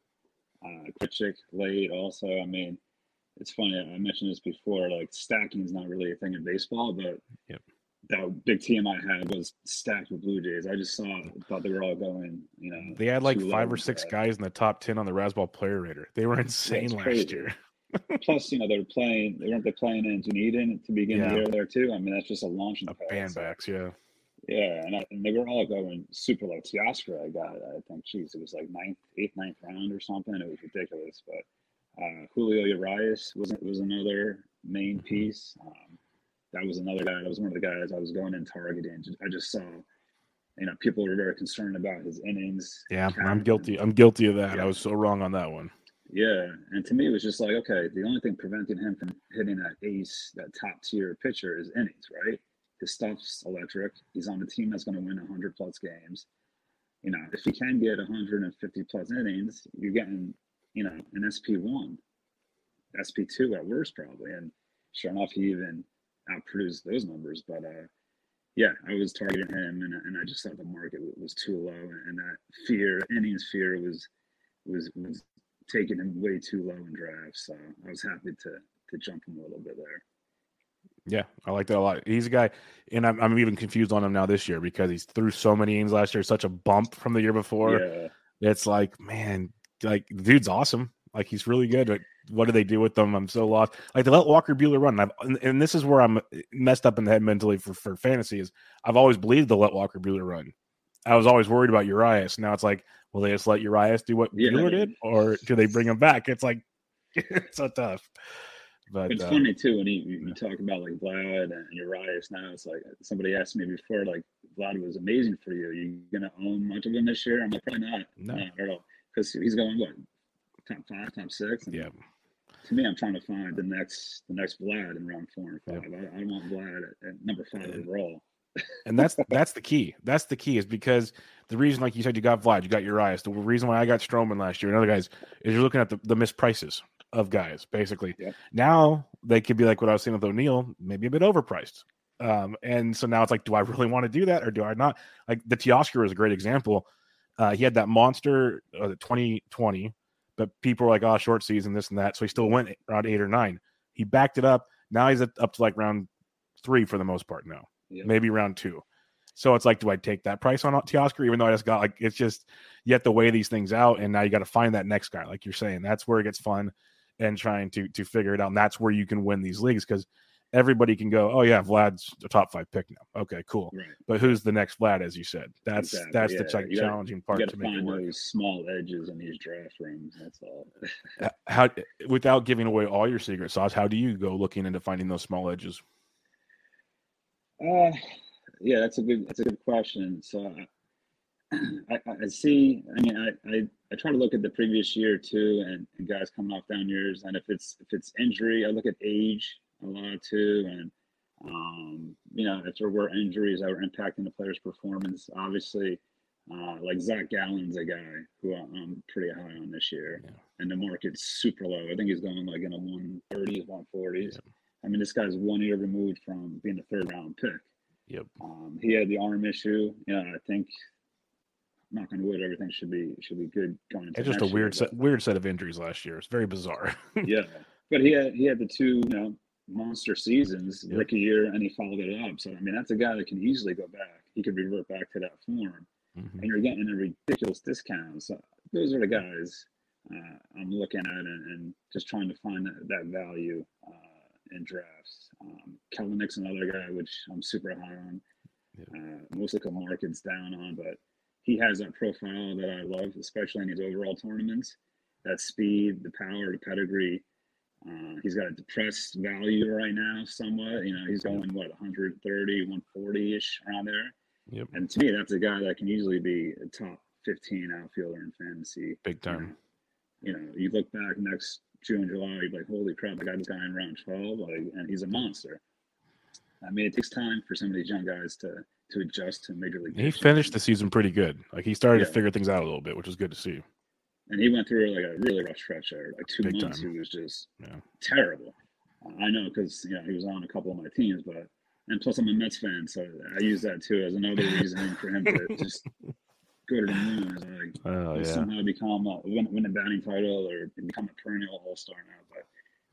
uh, Grichuk late also. I mean, it's funny. I mentioned this before. Like stacking is not really a thing in baseball, but Yep. that big team I had was stacked with Blue Jays. I just saw, thought they were all going. You know, They had like five or six guys in the top ten on the Razzball Player Rater. They were insane last year. Plus, you know, they're playing. They weren't they playing in Dunedin to begin Yeah. the year there too. I mean, that's just a launching Uh, pad. band backs, yeah. Yeah, and, I, and they were all going super low. Teoscar, I got, I think, geez, it was like ninth, eighth, ninth round or something. It was ridiculous. But uh, Julio Urias was was another main piece. Um, that was another guy. That was one of the guys I was going in targeting. I just saw, you know, people were very concerned about his innings. Yeah, I'm guilty. I'm guilty of that. Yeah. I was so wrong on that one. Yeah, and to me, it was just like, okay, the only thing preventing him from hitting that ace, that top tier pitcher, is innings, right? His stuff's electric. He's on a team that's going to win 100 plus games. You know, if he can get 150 plus innings, you're getting, you know, an SP1, SP2 at worst, probably. And sure enough, he even outproduced those numbers. But uh, yeah, I was targeting him, and, and I just thought the market was too low, and that fear, innings fear, was was was taking him way too low in drafts. So I was happy to to jump him a little bit there. Yeah, I like that a lot. He's a guy, and I'm, I'm even confused on him now this year because he's threw so many innings last year, such a bump from the year before. yeah, It's like, man, like the dude's awesome. Like he's really good. But what do they do with them? I'm so lost. Like they let Walker Buehler run. And, I've, and, and this is where I'm messed up in the head mentally for, for fantasy. Is I've always believed they'll let Walker Buehler run. I was always worried about Urias. Now it's like, will they just let Urias do what Yeah. Buehler did, or do they bring him back? It's like, it's so tough. But it's uh, funny too when you, you you talk about like Vlad and Urias. Now it's like somebody asked me before, like Vlad was amazing for you. Are you gonna own much of him this year? I'm like, probably not. No. not at all. Because he's going what top five, top six. And yeah, To me, I'm trying to find the next the next Vlad in round four and five. I, I want Vlad at, at number five overall. And that's that's the key. That's the key is because the reason, like you said, you got Vlad, you got Urias. The reason why I got Stroman last year and other guys is you're looking at the, the missed prices of guys, basically. Yep. Now they could be like what I was saying with O'Neill, maybe a bit overpriced. Um, and so now it's like, do I really want to do that or do I not? Like the Teoscar is a great example. Uh, he had that monster uh, 2020, but people were like, oh, short season, this and that. So he still went around eight or nine. He backed it up. Now he's up to like round three for the most part now Yep. maybe round two. So it's like, do I take that price on Teoscar, even though I just got like it's just you have to weigh these things out, and now you got to find that next guy, like you're saying. That's where it gets fun and trying to to figure it out. And that's where you can win these leagues because everybody can go, oh yeah, Vlad's a top five pick now. Okay, cool. Right. But who's the next Vlad, as you said? That's Exactly, that's yeah. the You gotta- challenging part to make it find work. those small edges in these draft rooms. That's all. How without giving away all your secret sauce, how do you go looking into finding those small edges? Uh, yeah, that's a good that's a good question. So I, I, see. I mean, I, I I try to look at the previous year too, and, and guys coming off down years. And if it's if it's injury, I look at age a lot too, and um, you know, if there were injuries that were impacting the player's performance, obviously. Uh, like Zac Gallen's a guy who I'm pretty high on this year, Yeah. and the market's super low. I think he's going like in a 130s, 140s. Yeah. I mean, this guy's one year removed from being a third round pick. Yep. Um, he had the arm issue. Yeah, I think, knock on wood, everything should be should be good going into It's just a weird year, set, weird set of injuries last year. It's very bizarre. yeah, but he had he had the two you know monster seasons, Yep. rookie year, and he followed it up. So I mean, that's a guy that can easily go back. He could revert back to that form, Mhm. and you're getting a ridiculous discount. So those are the guys uh, I'm looking at and, and just trying to find that, that value uh, in drafts. Um, Kelenic's another guy which I'm super high on. Uh, most of the market's down on, but he has that profile that I love, especially in his overall tournaments. That speed, the power, the pedigree. Uh, he's got a depressed value right now, somewhat. You know, he's going what 130, 140 ish around there. Yep. And to me, that's a guy that can easily be a top 15 outfielder in fantasy. Big time. You know, you look back next June, July, you're like, holy crap, I got this guy in round 12, like, and he's a monster. I mean, it takes time for some of these young guys to to adjust to major league. He finished the season pretty good. Like he started to figure things out a little bit, which was good to see. and he went through like a really rough stretch there. Like two Big months, time. he was just Yeah. terrible. I know because you know he was on a couple of my teams, but and plus I'm a Mets fan, so I use that too as another reason for him to just go to the moon. Is like Oh yeah. somehow become a, win, win a batting title or become a perennial All Star now. But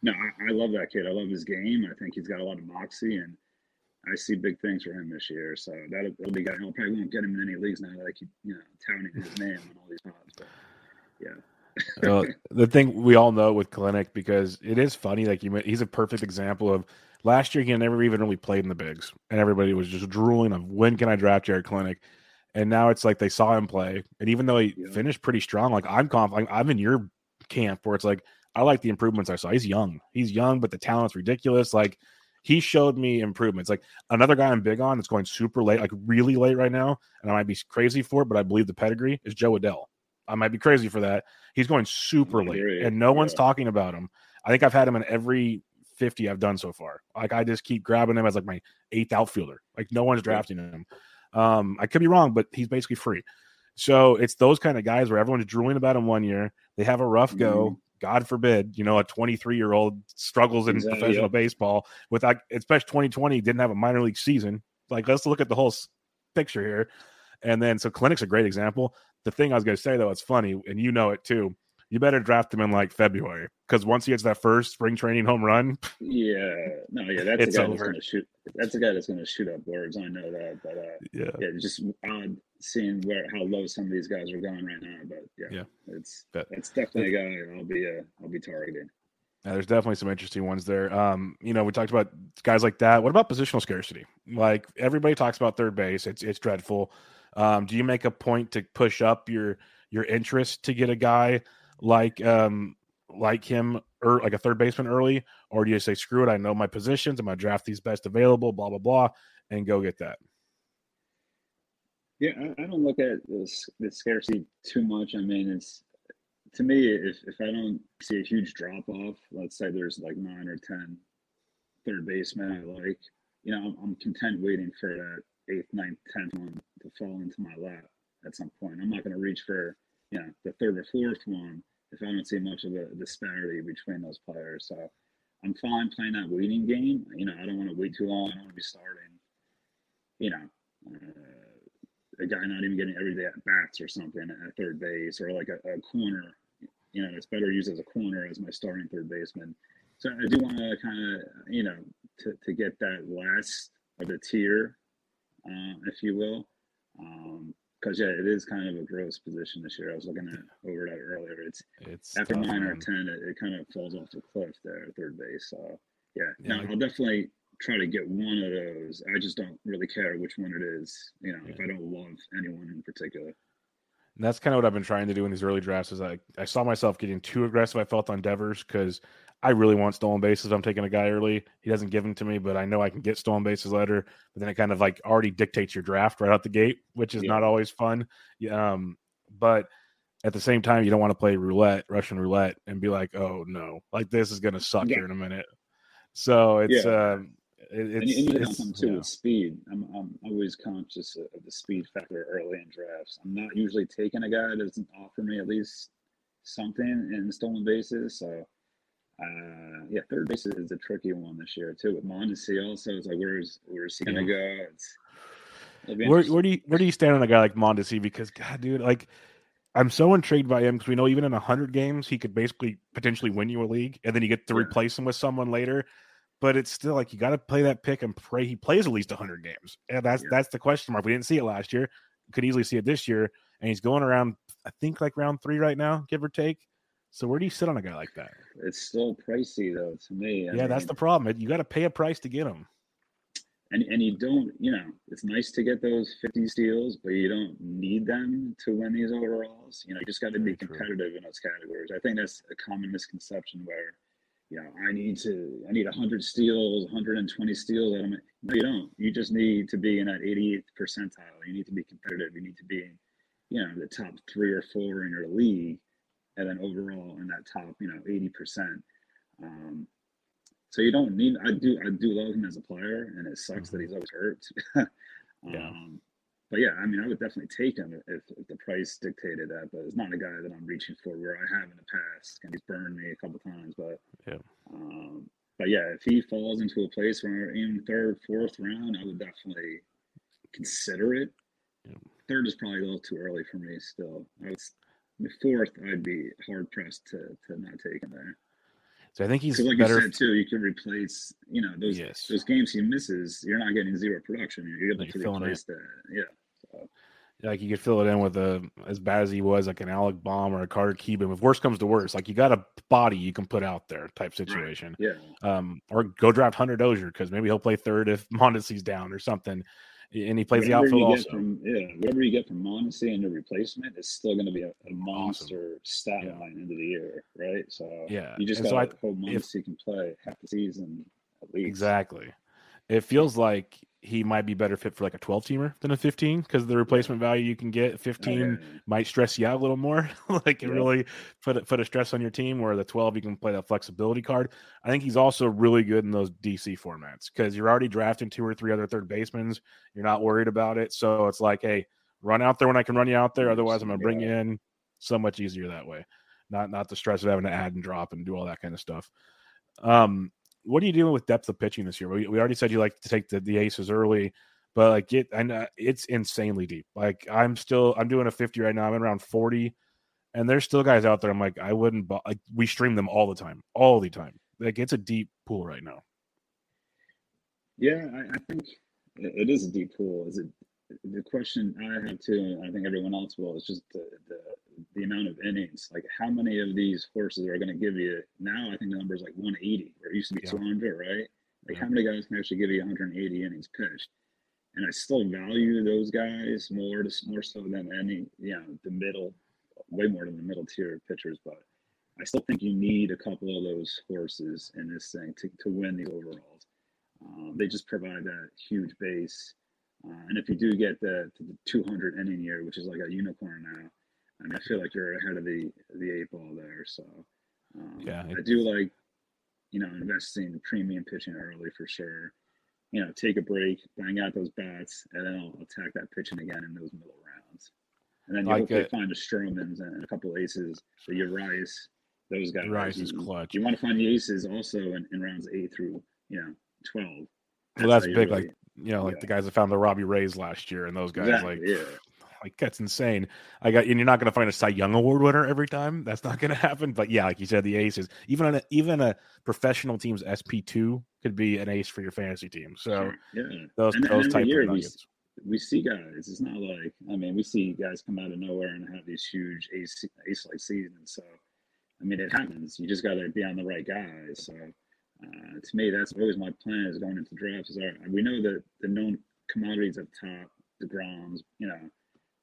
no, I, I love that kid. I love his game. I think he's got a lot of moxie, and I see big things for him this year. So that'll, that'll be good. I probably won't get him in any leagues now that I keep you know touting his name on all these pods. But yeah, the thing we all know with Kelenic because it is funny. Like you, he's a perfect example of last year he never even really played in the bigs, and everybody was just drooling of when can I draft Jarred Kelenic. And now it's like they saw him play, and even though he Yeah. finished pretty strong, like I'm confident, I'm in your camp where it's like I like the improvements I saw. He's young, he's young, but the talent's ridiculous. Like he showed me improvements. Like another guy I'm big on that's going super late, like really late right now, and I might be crazy for it, but I believe the pedigree is Jo Adell. I might be crazy for that. He's going super late, and no one's talking about him. I think I've had him in every 50 I've done so far. Like I just keep grabbing him as like my eighth outfielder. Like no one's drafting him. Um, I could be wrong, but he's basically free. So it's those kind of guys where everyone's drooling about him one year. They have a rough go. Mhm. God forbid, you know, a 23 year old struggles in Exactly, professional baseball without, especially 2020 didn't have a minor league season. Like, let's look at the whole picture here. And then, so Kelenic's a great example. The thing I was going to say, though, it's funny, and you know it too. You better draft him in like February because once he gets that first spring training home run, yeah, no, yeah, that's It's the guy that's going to shoot. That's the guy that's going to shoot up boards. I know that, but uh, yeah, yeah, just odd seeing where how low some of these guys are going right now. But yeah, Yeah. it's But- it's definitely a guy I'll be uh, I'll be targeting. Yeah, there's definitely some interesting ones there. Um, you know, we talked about guys like that. What about positional scarcity? Like everybody talks about third base. It's it's dreadful. Um, do you make a point to push up your your interest to get a guy like um like him or like a third baseman early, or do you say screw it? I know my positions. I'm gonna draft these best available. Blah blah blah, and go get that. Yeah, I, I don't look at this the scarcity too much. I mean, it's to me if if I don't see a huge drop off, let's say there's like nine or ten third basemen I like, you know, I'm, I'm content waiting for that eighth, ninth, tenth one to fall into my lap at some point. I'm not to reach for you know the third or fourth one if I don't see much of a disparity between those players. So I'm fine playing that waiting game. You know, I don't want to wait too long. I don't want to be starting. You know. Uh, a guy not even getting everyday at bats or something at third base or like a, a corner. You know, it's better used as a corner as my starting third baseman. So I do want to kind of, you know, to, to get that last of the tier, uh, if you will. Because, yeah, it is kind of a gross position this year. I was looking at over that earlier. It's It's after tough, nine or man. 10, it, it kind of falls off the cliff there at third base. So, yeah, Yeah, no, I'll definitely try to get one of those. I just don't really care which one it is, you know, if I don't love anyone in particular. And that's kind of what I've been trying to do in these early drafts. Is I I saw myself getting too aggressive. I felt on Devers because I really want stolen bases. I'm taking a guy early. He doesn't give them to me, but I know I can get stolen bases later. But then it kind of like already dictates your draft right out the gate, which is Yeah. not always fun. Yeah, Um, but at the same time, you don't want to play roulette, Russian roulette, and be like, oh no, like this is gonna suck Yeah. here in a minute. So it's Yeah. um, it, it's, and it's too yeah. with speed. I'm, I'm always conscious of the speed factor early in drafts. I'm not usually taking a guy that doesn't offer me at least something in stolen bases. So, uh, yeah, third base is a tricky one this year too. With Mondesi also, it's like where's where's he gonna go? It's Where where do you where do you stand on a guy like Mondesi? Because God, dude, like I'm so intrigued by him because we know even in hundred games he could basically potentially win you a league, and then you get to Yeah. replace him with someone later. But it's still like you got to play that pick and pray he plays at least hundred games, and that's Yeah. that's the question mark. We didn't see it last year, could easily see it this year, and he's going around I think like round three right now, give or take. So where do you sit on a guy like that? it's still pricey though to me. I yeah, that's the problem. You got to pay a price to get him. and and you don't you know it's nice to get those 50 steals but you don't need them to win these overalls you know you just got to be competitive in those categories i think that's a common misconception where you know i need to i need 100 steals 120 steals out of my no you don't you just need to be in that 88th percentile you need to be competitive you need to be you know the top three or four in your league and then overall in that top you know 80 percent um, so you don't need. I do. I do love him as a player, and it sucks that he's always hurt. Yeah. um, but yeah, I mean, I would definitely take him if, if the price dictated that. But it's not a guy that I'm reaching for where I have in the past, and he's burned me a couple times. But Yeah. um, but yeah, if he falls into a place where in third, fourth round, I would definitely consider it. Yeah. third is probably a little too early for me. Still, I was the fourth. I'd be hard pressed to to not take him there. So I think he's like better. you said too, you can replace. You know those Yes. those games he misses. You're not getting zero production. You're able to replace that. Yeah. So, like you could fill it in with a as bad as he was, like an Alec Bohm or a Carter Kieboom. If worse comes to worse, like you got a body you can put out there type situation. yeah. Um, or go draft Hunter Dozier because maybe he'll play third if Mondesi's down or something, and he plays the Whatever outfield you also. From, yeah, whatever you get from Mondesi and the replacement is still going to be a, a monster stat Yeah. line into the year, right? So Yeah, you just so got to I- hope if- Mondesi can play half the season at least. Exactly. It feels like he might be better fit for like a 12 teamer than a 15 because the replacement value you can get 15 Yeah. might stress you out a little more. like it Yeah. really put a, put a stress on your team. Where the 12 you can play that flexibility card. I think he's also really good in those DC formats because you're already drafting two or three other third basemen. You're not worried about it, so it's like, hey, run out there when I can run you out there. Otherwise, I'm gonna bring you in. So much easier that way. Not not the stress of having to add and drop and do all that kind of stuff. Um, what are you doing with depth of pitching this year? We, we already said you like to take the, the aces early, but like it's insanely deep. Like I'm still, I'm doing a 50 right now. I'm at around 40, and there's still guys out there. I'm like, I wouldn't. bu- Like we stream them all the time, all the time. Like it's a deep pool right now. Yeah, I, I think it is a deep pool. Is it the question I have too, and I think everyone else will, is just the, the the amount of innings. Like how many of these horses are going to give you now? I think the number is like 180, or it used to be Yeah. 200, right? Like Yeah. how many guys can actually give you 180 innings pitched? And I still value those guys more to more so than any, you know, the middle, way more than the middle tier pitchers. But I still think you need a couple of those horses in this thing to, to win the overalls. Um, they just provide that huge base. Uh, and if you do get the, the 200 inning year, which is like a unicorn now, I mean, I feel like you're ahead of the the eight ball there. So um, Yeah, I do like, you know, investing in premium pitching early for sure. You know, take a break, bang out those bats, and then I'll attack that pitching again in those middle rounds. And then you Like hopefully it. find a Stroman's and a couple aces, the Urias, those guys. Urias you, is clutch. You want to find the aces also in, in rounds eight through, you know, 12. Well, that's big. really- Like you know, like yeah. the guys that found the Robbie Rays last year, and those guys Exactly, like. yeah. Like that's insane. I got, and you're not going to find a Cy Young Award winner every time. That's not going to happen. But yeah, like you said, the aces, even on a, even a professional team's SP two could be an ace for your fantasy team. So yeah. those And- and those every type of we nuggets. we see guys. It's not like I mean, we see guys come out of nowhere and have these huge ace ace like seasons. So I mean, it happens. You just got to be on the right guys. So uh, to me, that's always my plan is going into drafts. Is all right, we know that the known commodities up top, the Groms, you know,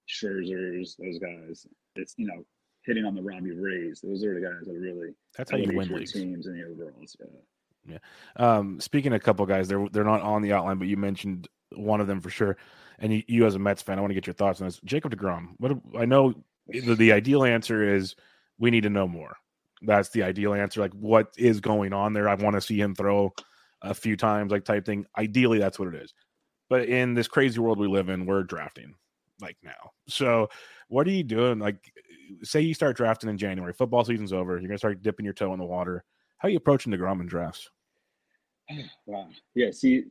Scherzers, those guys. It's you know hitting on the Robbie Rays. Those are the guys that really That's how you win leagues. teams in the overalls. Yeah. Um, speaking of a couple guys, they're they're not on the outline, but you mentioned one of them for sure. And you, you as a Mets fan, I want to get your thoughts on this. Jacob Degrom. What I know, the, the ideal answer is we need to know more. That's the ideal answer. Like what is going on there? I want to see him throw a few times, like type thing. Ideally, that's what it is. But in this crazy world we live in, we're drafting like now. So what are you doing? Like, say you start drafting in January, football season's over. You're gonna start dipping your toe in the water. How are you approaching Degrom in drafts? Wow. Yeah. See,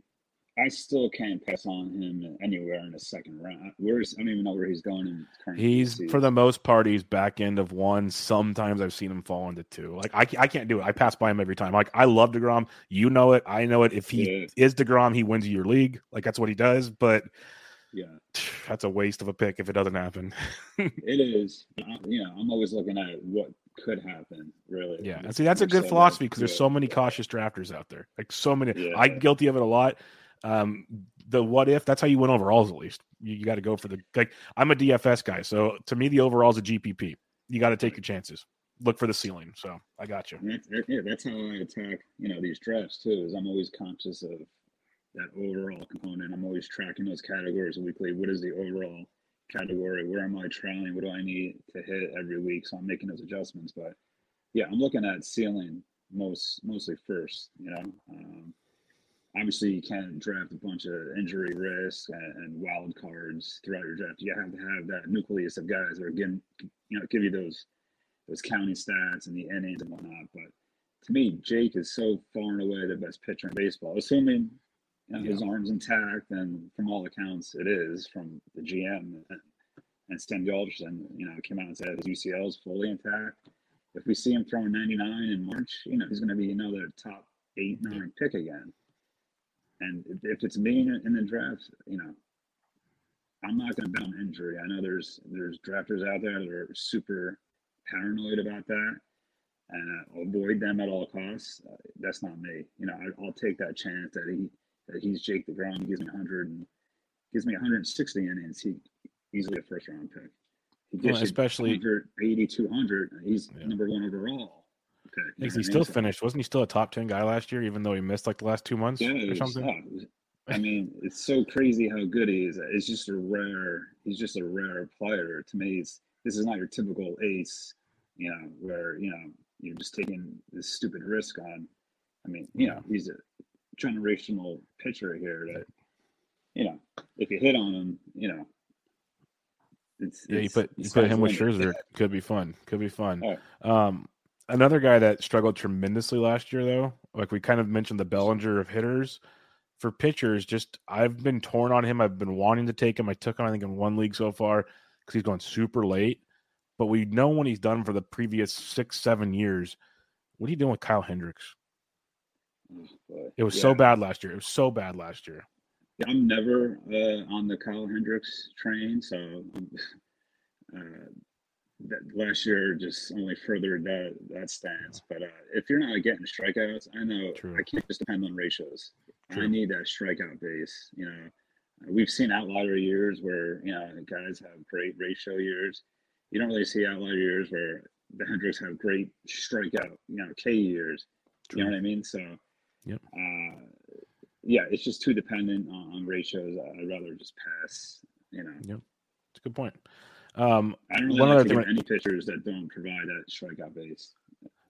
I still can't pass on him anywhere in the second round. Where's I don't even know where he's going in current. He's season. for the most part, he's back end of one. Sometimes I've seen him fall into two. Like I, I can't do it. I pass by him every time. Like I love Degrom. You know it. I know it. If he Yeah. is Degrom, he wins your league. Like that's what he does. But Yeah, that's a waste of a pick if it doesn't happen. it is. I- You know, I'm always looking at what could happen. Really. yeah, and see that's a good so philosophy because there's so many cautious drafters out there. Like so many. Yeah. I'm guilty of it a lot. Um, the what if that's how you win overalls at least. You, you got to go for the like. I'm a DFS guy, so to me the overall's a GPP. You got to take your chances. Look for the ceiling. So I got you. That- yeah, that's how I attack. You know, these drafts too. Is I'm always conscious of that overall component. I'm always tracking those categories weekly. What is the overall category? Where am I trailing? What do I need to hit every week? So I'm making those adjustments. But yeah, I'm looking at ceiling most mostly first. You know, um, obviously you can't draft a bunch of injury risk and, and wild cards throughout your draft. You have to have that nucleus of guys that are getting, you know, give you those those county stats and the innings and whatnot. But to me, Jake is so far and away the best pitcher in baseball, assuming you know, his arm's intact, and from all accounts, it is from the GM. and Sandy Alderson, you know, came out and said his UCL is fully intact. If we see him throwing 99 in March, you know, he's going to be another top eight, nine pick again. And if it's me in the draft, you know, I'm not going to bet on injury. I know there's there's drafters out there that are super paranoid about that, and uh, avoid them at all costs. Uh, that's not me. You know, I, will take that chance that he that he's Jake the DeGrom. He gives me 100 and gives me 160 innings. He easily a first round pick. He gives well, especially 80, 200. He's yeah. number one overall. Okay, he still finished. Wasn't he still a top 10 guy last year, even though he missed like the last two months yeah, or something? I mean, it's so crazy how good he is. It's just a rare. He's just a rare player to me. It's, this is not your typical ace, you know, where you know you're just taking this stupid risk on. I mean, you know, he's a generational pitcher here that, you know, if you hit on him, you know, it's yeah. It's, you put you put him with Scherzer. Could be fun. Could be fun. Oh. Um, another guy that struggled tremendously last year, though, like we kind of mentioned the Bellinger of hitters for pitchers, just I've been torn on him. I've been wanting to take him. I took him, I think, in one league so far because he's going super late. But we know when he's done for the previous six, seven years. What are you doing with Kyle Hendricks? It was yeah. so bad last year. It was so bad last year. I'm never uh, on the Kyle Hendricks train, so uh, last year just only furthered that that stance. But uh, if you're not getting strikeouts, I know True. I can't just depend on ratios. True. I need that strikeout base. You know, we've seen outlier years where you know guys have great ratio years. You don't really see outlier years where the Hendricks have great strikeout, you know, K years. True. You know what I mean? So, yep. Uh, yeah, it's just too dependent on, on, ratios. I'd rather just pass. You know. Yep. It's a good point. Um, I don't really one other thing, any pitchers that don't provide that strikeout base.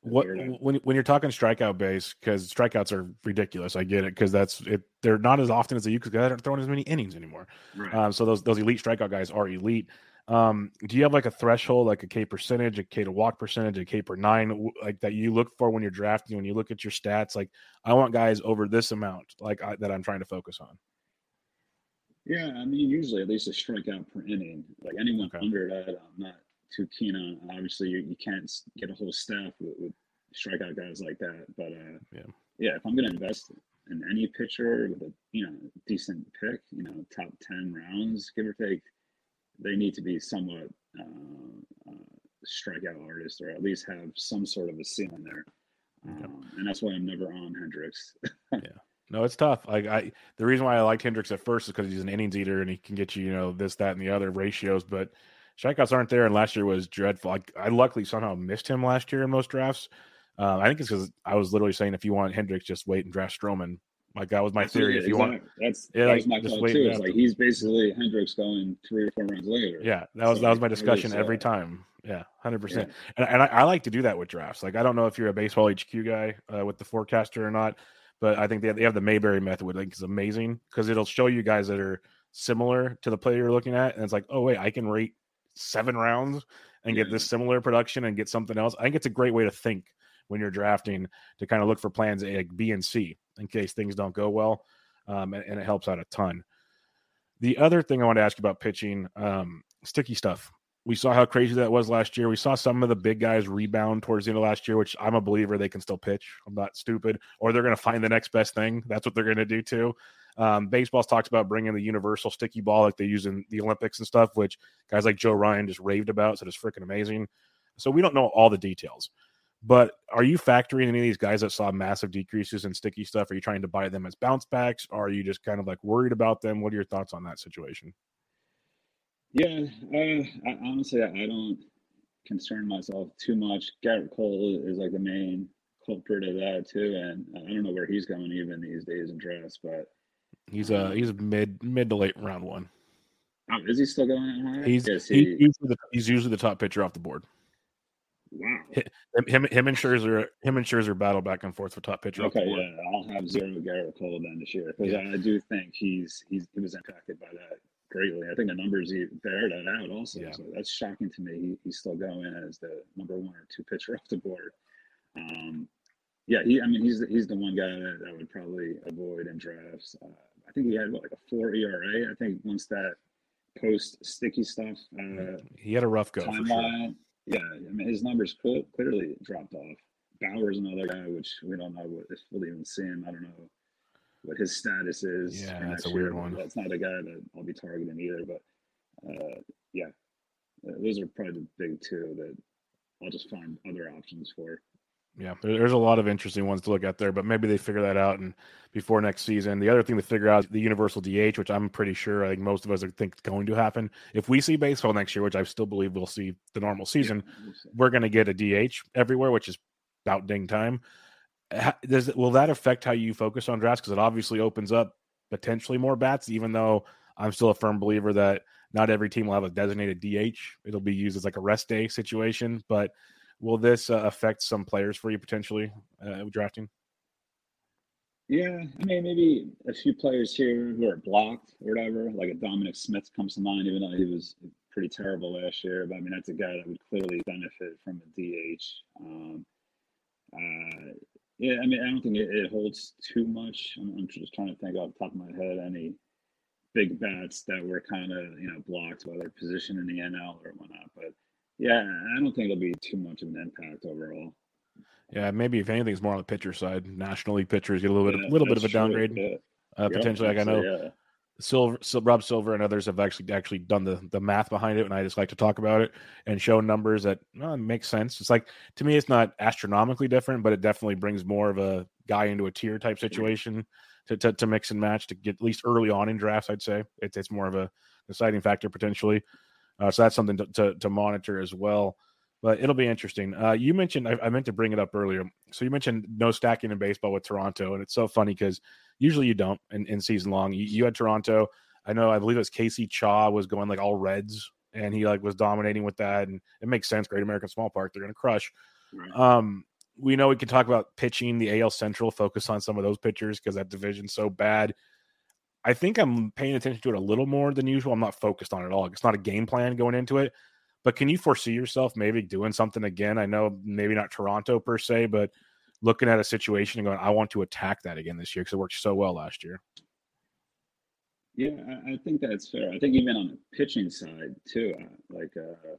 What when when you're talking strikeout base because strikeouts are ridiculous. I get it because that's it. They're not as often as they used because they aren't throwing as many innings anymore. Right. Um, so those those elite strikeout guys are elite. Um, do you have like a threshold, like a K percentage, a K to walk percentage, a K per nine, like that you look for when you're drafting? When you look at your stats, like I want guys over this amount, like I, that I'm trying to focus on. Yeah, I mean, usually at least a strikeout per inning. Like anyone okay. under that, I'm not too keen on. Obviously, you, you can't get a whole staff with, with strikeout guys like that. But uh, yeah, yeah, if I'm going to invest in any pitcher with a you know decent pick, you know, top ten rounds, give or take, they need to be somewhat uh, uh, strikeout artists, or at least have some sort of a ceiling there. Um, and that's why I'm never on Hendricks. yeah. No, it's tough. Like I, the reason why I liked Hendricks at first is because he's an innings eater and he can get you, you know, this, that, and the other ratios. But strikeouts aren't there, and last year was dreadful. I, I luckily somehow missed him last year in most drafts. Uh, I think it's because I was literally saying if you want Hendricks, just wait and draft Stroman. Like that was my theory. if you exactly. want, that's yeah, that like, my call too. It's like he's basically Hendricks going three or four rounds later. Yeah, that was so that was my discussion every time. Yeah, hundred yeah. percent. And, and I, I, like to do that with drafts. Like I don't know if you're a baseball HQ guy uh, with the forecaster or not, but I think they have, they have the Mayberry method, which I think is amazing because it'll show you guys that are similar to the player you're looking at, and it's like, oh wait, I can rate seven rounds and get this similar production and get something else. I think it's a great way to think when you're drafting to kind of look for plans A, like B and C in case things don't go well, um, and, and, it helps out a ton. The other thing I want to ask you about pitching, um, sticky stuff. We saw how crazy that was last year. We saw some of the big guys rebound towards the end of last year, which I'm a believer they can still pitch. I'm not stupid, or they're going to find the next best thing. That's what they're going to do too. Um, baseball's talks about bringing the universal sticky ball like they use in the Olympics and stuff, which guys like Joe Ryan just raved about. So it's freaking amazing. So we don't know all the details. But are you factoring any of these guys that saw massive decreases in sticky stuff? Are you trying to buy them as bounce backs? Or are you just kind of like worried about them? What are your thoughts on that situation? Yeah, uh, I, honestly, I don't concern myself too much. Gerrit Cole is like the main culprit of that too, and I don't know where he's going even these days in drafts, but he's uh he's mid mid to late round one. Oh, is he still going high? He's, he... he's, usually the, he's usually the top pitcher off the board. Wow. Him, him and Scherzer, him and Scherzer battle back and forth for top pitcher. Okay, yeah, I'll have zero Gerrit Cole then this year because yeah. I do think he's he's he was impacted by that greatly. I think the numbers bear that out also. Yeah. So that's shocking to me. He, he's still going as the number one or two pitcher off the board. Um, yeah, he. I mean, he's the, he's the one guy that I would probably avoid in drafts. Uh, I think he had what, like a four ERA. I think once that post sticky stuff. Uh, he had a rough go. Timeline. Sure. Yeah, I mean his numbers clearly dropped off. Bauer's another guy, which we don't know what, if we'll even see him. I don't know what his status is. Yeah, that's a weird one. That's not a guy that I'll be targeting either. But uh, yeah, uh, those are probably the big two that I'll just find other options for. Yeah, there's a lot of interesting ones to look at there, but maybe they figure that out and before next season. The other thing to figure out the universal DH, which I'm pretty sure I think most of us are think is going to happen. If we see baseball next year, which I still believe we'll see the normal season, yeah, we're going to get a DH everywhere, which is about ding time. Does will that affect how you focus on drafts? Because it obviously opens up potentially more bats, even though I'm still a firm believer that not every team will have a designated DH. It'll be used as like a rest day situation. But will this uh, affect some players for you potentially uh, drafting? Yeah, I mean maybe a few players here who are blocked or whatever, like a Dominic Smith comes to mind, even though he was pretty terrible last year. But I mean that's a guy that would clearly benefit from a DH. Um, uh, yeah, I mean I don't think it, it holds too much. I'm, I'm, just trying to think off the top of my head any big bats that were kind of you know blocked, whether position in the NL or whatnot. But yeah, I don't think it'll be too much of an impact overall. Yeah, maybe if anything, it's more on the pitcher side. National League pitchers get a little bit, a little bit of a downgrade, yeah. uh, yep, potentially. Like I know, yeah. Silver, Rob Silver, and others have actually actually done the the math behind it, and I just like to talk about it and show numbers that well, make sense. It's like to me, it's not astronomically different, but it definitely brings more of a guy into a tier type situation to, to, to mix and match to get at least early on in drafts. I'd say it's it's more of a deciding factor potentially. Uh, so that's something to, to, to, monitor as well. But it'll be interesting. Uh, you mentioned I, I, meant to bring it up earlier. So you mentioned no stacking in baseball with Toronto, and it's so funny because usually you don't in, in season long. You, you, had Toronto. I know. I believe it was Casey Chaw was going like all Reds, and he like was dominating with that, and it makes sense. Great American Small Park, they're going to crush. Right. Um, we know we can talk about pitching the AL Central, focus on some of those pitchers because that division's so bad. I think I'm paying attention to it a little more than usual. I'm not focused on it at all. It's not a game plan going into it. But can you foresee yourself maybe doing something again? I know maybe not Toronto per se, but looking at a situation and going, I want to attack that again this year because it worked so well last year. Yeah, I think that's fair. I think even on the pitching side too, uh, like uh,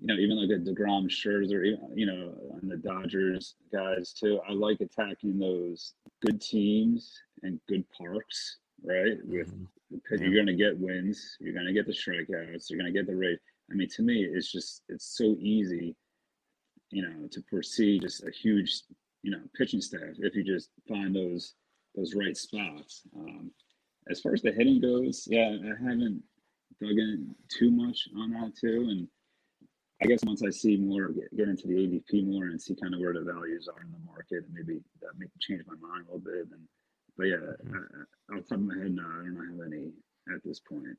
you know, even like a Degrom, Scherzer, you know, on the Dodgers guys too. I like attacking those good teams and good parks, right? With because mm-hmm. you're going to get wins, you're going to get the strikeouts, you're going to get the rate. I mean, to me, it's just it's so easy, you know, to foresee just a huge, you know, pitching staff if you just find those those right spots. Um, as far as the hitting goes, yeah, I haven't dug in too much on that too, and I guess once I see more, get, get into the ADP more and see kind of where the values are in the market, and maybe that may change my mind a little bit. And but yeah, mm-hmm. I, off the top of my head, no, I don't have any at this point.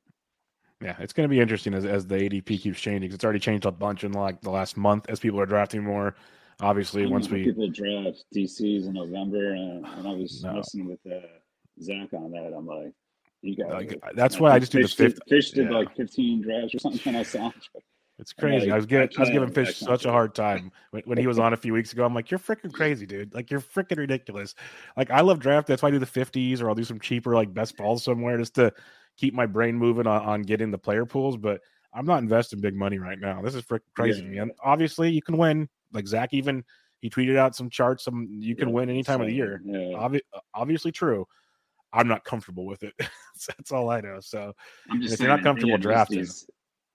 Yeah, it's going to be interesting as, as the ADP keeps changing. It's already changed a bunch in like the last month as people are drafting more. Obviously, once we people draft DCs in November, and, and I was no. listening with uh, Zach on that, I'm like, you got Like, that's why I just do the fifth. Did, Fish did yeah. like 15 drafts or something. I saw. It's crazy. I was giving I was giving Fish such a hard time when, when he was on a few weeks ago. I'm like, you're freaking crazy, dude. Like you're freaking ridiculous. Like I love draft. That's why I do the 50s or I'll do some cheaper like best balls somewhere just to keep my brain moving on, on getting the player pools. But I'm not investing big money right now. This is freaking crazy yeah. And obviously you can win. Like Zach even he tweeted out some charts. Some you can yeah, win any time of the year. Yeah. Obvi- obviously true. I'm not comfortable with it. That's all I know. So if you're not comfortable drafting. These,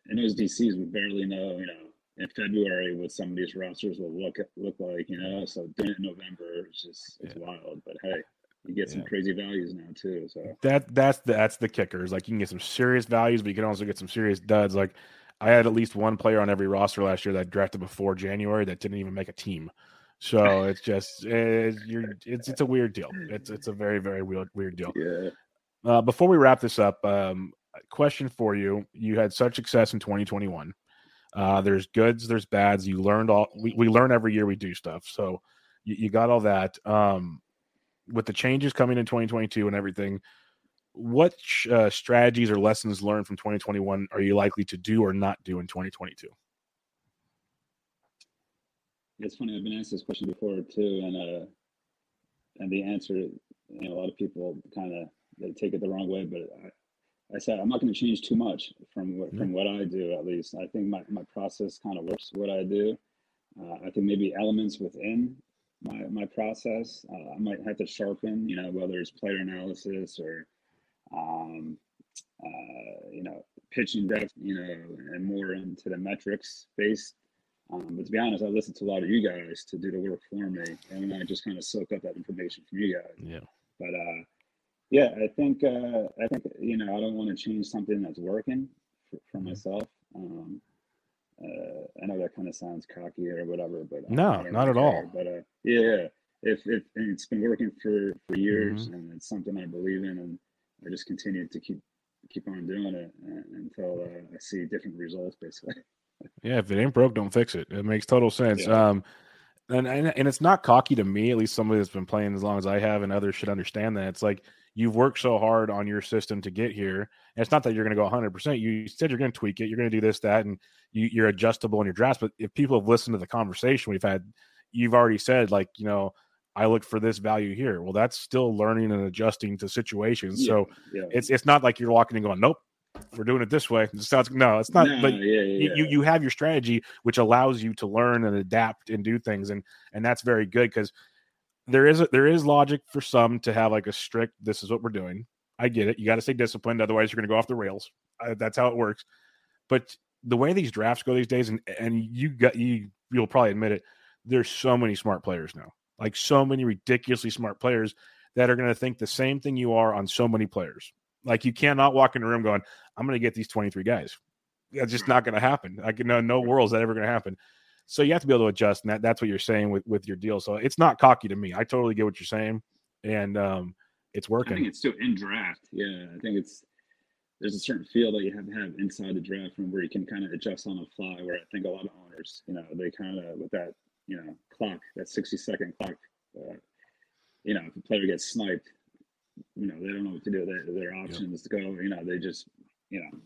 and those DCs we barely know, you know, in February what some of these rosters will look look like, you know. So in November it's just it's wild. But hey, you get some yeah. crazy values now too. So that that's the, that's the kickers. Like you can get some serious values, but you can also get some serious duds. Like I had at least one player on every roster last year that drafted before January that didn't even make a team. So it's just it's, you're, it's it's a weird deal. It's it's a very very weird weird deal. Yeah. Uh, before we wrap this up, um, question for you. You had such success in 2021. Uh, there's goods, there's bads. You learned all. We, we learn every year we do stuff. So you, you got all that. Um, with the changes coming in 2022 and everything, what uh, strategies or lessons learned from 2021 are you likely to do or not do in 2022? It's funny. I've been asked this question before too, and uh, and the answer, you know, a lot of people kind of they take it the wrong way, but I, I said I'm not going to change too much from what from what I do. At least I think my, my process kind of works. What I do, uh, I think maybe elements within my my process uh, I might have to sharpen. You know, whether it's player analysis or um, uh, you know pitching depth. You know, and more into the metrics based. Um, but to be honest, I listen to a lot of you guys to do the work for me, and I just kind of soak up that information from you guys. Yeah. But uh, yeah, I think uh, I think you know I don't want to change something that's working for, for Mm-hmm. myself. Um, uh, I know that kind of sounds cocky or whatever, but No, not at all. But uh, yeah, if if it's been working for for years Mm-hmm. and it's something I believe in, and I just continue to keep keep on doing it until uh, I see different results, basically. Yeah, if it ain't broke, don't fix it. It makes total sense. Yeah. Um, and, and and it's not cocky to me. At least somebody that's been playing as long as I have, and others should understand that. It's like you've worked so hard on your system to get here. And it's not that you're going to go 100. percent You said you're going to tweak it. You're going to do this, that, and you, you're adjustable in your drafts. But if people have listened to the conversation we've had, you've already said like, you know, I look for this value here. Well, that's still learning and adjusting to situations. So yeah, it's it's not like you're walking and going, nope, we're doing it this way. It sounds no, it's not. No, but yeah, yeah, you, yeah. you you have your strategy which allows you to learn and adapt and do things and and that's very good because there is a, there is logic for some to have like a strict this is what we're doing. I get it. You got to stay disciplined otherwise you're going to go off the rails. That's how it works. But the way these drafts go these days and and you got you you'll probably admit it there's so many smart players now. Like so many ridiculously smart players that are going to think the same thing you are on so many players. Like you cannot walk in a room going i'm going to get these 23 guys. That's just not going to happen. like no no world is that ever going to happen. So you have to be able to adjust, and that, that's what you're saying with with your deal. So it's not cocky to me. I totally get what you're saying, and um, it's working. I think it's still in draft. Yeah, I think it's there's a certain feel that you have to have inside the draft room where you can kind of adjust on the fly. Where I think a lot of owners, you know, they kind of with that you know clock, that 60 second clock, uh, you know, if a player gets sniped, you know, they don't know what to do. Their, their option is to go. You know, they just you know,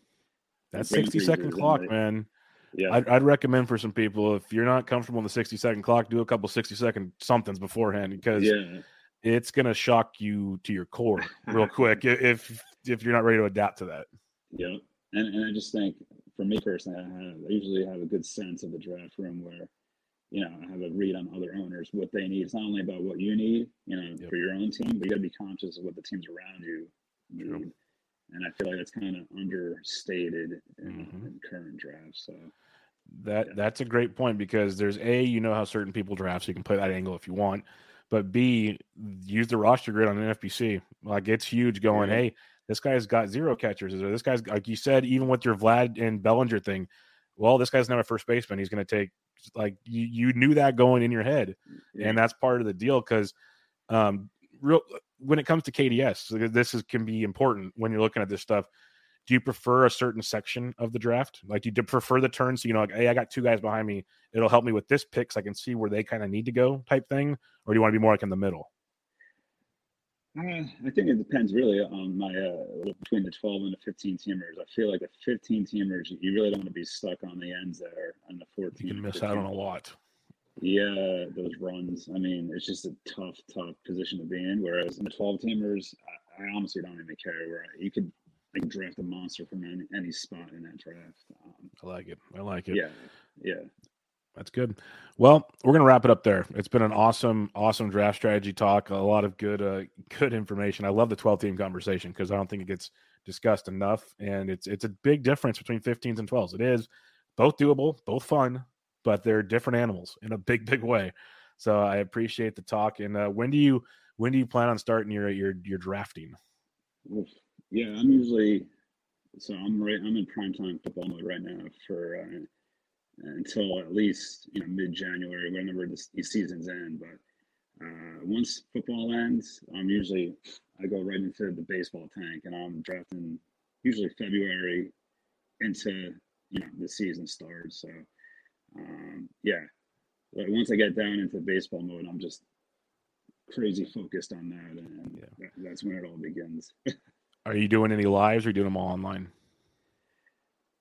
That 60 second clock, they- man. Yeah, I'd, I'd recommend for some people if you're not comfortable in the 60 second clock, do a couple 60 second somethings beforehand because yeah, it's going to shock you to your core real quick if if you're not ready to adapt to that. yeah. And and I just think for me personally, I have I usually have a good sense of the draft room where. You know, I have a read on other owners, what they need. It's not only about what you need, you know, Yep. for your own team, but you got to be conscious of what the teams around you need. True. And I feel like that's kind of understated in, Mhm. in current drafts. So That Yeah. that's a great point because there's a you know how certain people draft, so you can play that angle if you want. But B, use the roster grid on NFBC. Like it's huge. Going, Yeah. hey, this guy's got zero catchers. Or this guy's like you said, even with your Vlad and Bellinger thing. Well, this guy's not a first baseman. He's going to take like you. You knew that going in your head, yeah, and that's part of the deal because um, real when it comes to KDS, this is can be important when you're looking at this stuff. Do you prefer a certain section of the draft? Like, do you prefer the turn so you know, like, hey, I got two guys behind me. It'll help me with this pick, so I can see where they kind of need to go, type thing, or do you want to be more like in the middle? Uh, I think it depends really on my uh, between the 12 and the 15 teamers. I feel like the 15 teamers, you really don't want to be stuck on the ends there, and the 14. You can miss 15. out on a lot. Yeah, those runs. I mean, it's just a tough, tough position to be in. Whereas in the 12 teamers, I, I honestly don't even care. Where you could like draft a monster from any, any spot in that draft. Um, I like it. I like it. yeah, yeah. That's good. Well, we're gonna wrap it up there. It's been an awesome, awesome draft strategy talk. A lot of good, uh, good information. I love the twelve team conversation because I don't think it gets discussed enough, and it's it's a big difference between 15s and 12s. It is both doable, both fun, but they're different animals in a big, big way. So I appreciate the talk. And uh, when do you when do you plan on starting your your your drafting? Yeah, I'm usually so I'm right. I'm in prime time football mode right now for uh, until at least you know mid January, whenever this, these seasons end. But uh, once football ends, I'm usually I go right into the baseball tank, and I'm drafting usually February into you know the season starts. So um, yeah, but once I get down into baseball mode, I'm just crazy focused on that, and Yeah. that, that's when it all begins. Are you doing any lives or are you doing them all online?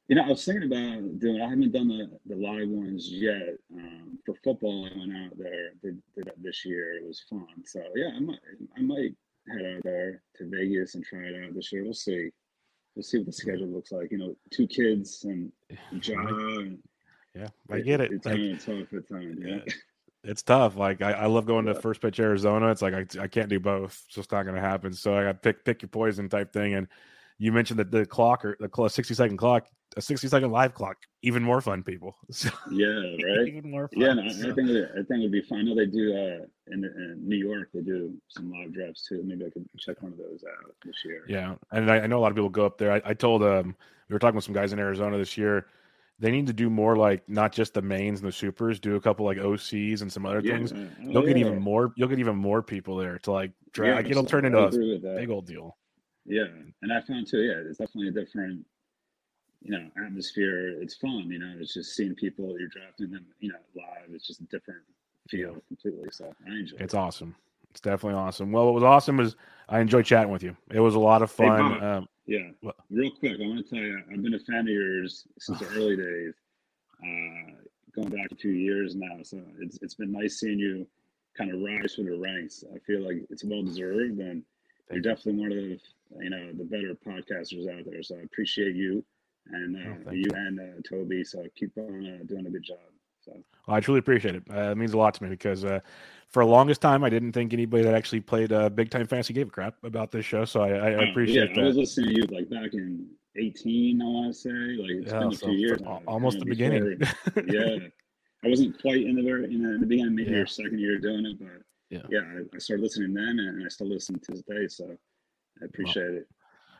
You know, I was thinking about doing. I haven't done the, the live ones yet. Um, for football, I went out there did, did that this year. It was fun. So yeah, I might I might head out there to Vegas and try it out this year. We'll see. we'll see what the schedule looks like. You know, two kids and a job. And Yeah, I get it. It's Like, tough at times. Yeah. it's tough. Like I, I love going to first pitch Arizona. It's like I, I can't do both. It's just not going to happen. So I got pick pick your poison type thing. And you mentioned that the clock or the sixty second clock, a sixty second live clock, even more fun, people. So, Yeah, right. even more fun. Yeah, no, I, So- I think it, I think it'd be fun. I know they do uh, in, in New York. They do some live drafts too. Maybe I could check one of those out this year. Yeah, and I, I know a lot of people go up there. I, I told um we were talking with some guys in Arizona this year. They need to do more like not just the mains and the supers. Do a couple like OCs and some other Yeah, things. oh, You'll get even more. You'll get even more people there to like Yeah, drag. it'll turn I into a agree with that. big old deal. Yeah, and I found too. Yeah, it's definitely a different, you know, atmosphere. It's fun. You know, it's just seeing people you're drafting them. You know, live. It's just a different feel completely. So I enjoy. It's it. awesome. It's definitely awesome. Well, what was awesome was I enjoyed chatting with you. It was a lot of fun. Bob. um, Yeah. Real quick, I want to tell you, I've been a fan of yours since the early days, uh, going back a few years now. So it's it's been nice seeing you kind of rise through the ranks. I feel like it's well deserved, and you're you. definitely one of the you know the better podcasters out there. So I appreciate you and Oh, uh, thank you and uh, Toby. So keep on uh, doing a good job. So Well, I truly appreciate it. Uh, it means a lot to me because uh, for the longest time, I didn't think anybody that actually played uh, big time fantasy gave a crap about this show. So I, I, uh, appreciate yeah, I was listening to you like back in 18. I want to say like it's Yeah, been a so few years. almost the beginning. yeah, I wasn't quite in the very in the, in the beginning, maybe Yeah. your second year doing it, but Yeah. yeah, I, I started listening then, and I still listen to this day. So I appreciate it.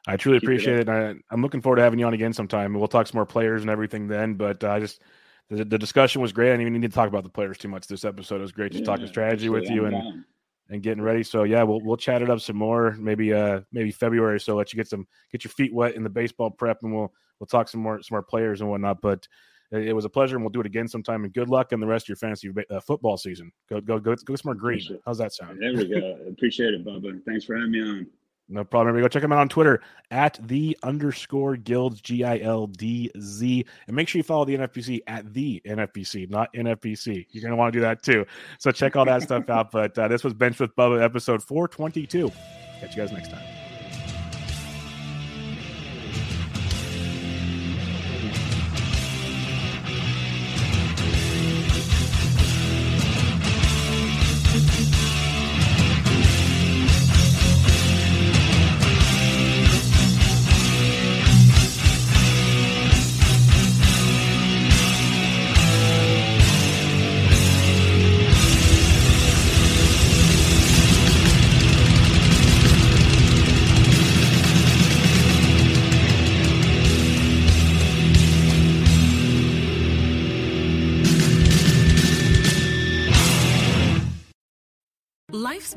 I truly Keep appreciate it. and I, I'm looking forward to having you on again sometime. We'll talk some more players and everything then. But uh, I just the, the discussion was great. I didn't even need to talk about the players too much. This episode it was great just talking Yeah, strategy with you and down. and getting ready. So yeah, we'll we'll chat it up some more. Maybe uh maybe February. So let you get some get your feet wet in the baseball prep, and we'll we'll talk some more some more players and whatnot. But it, it was a pleasure, and we'll do it again sometime. And good luck in the rest of your fantasy uh, football season. Go go go go some more green. How's that sound? There we go. appreciate it, Bubba. Thanks for having me on. No problem. Everybody go check them out on Twitter at the underscore Gildz, G I L D Z. And make sure you follow the NFBC at the NFPC, not NFPC. You're going to want to do that too. So check all that stuff out. But uh, this was Benched with Bubba, episode 422. Catch you guys next time.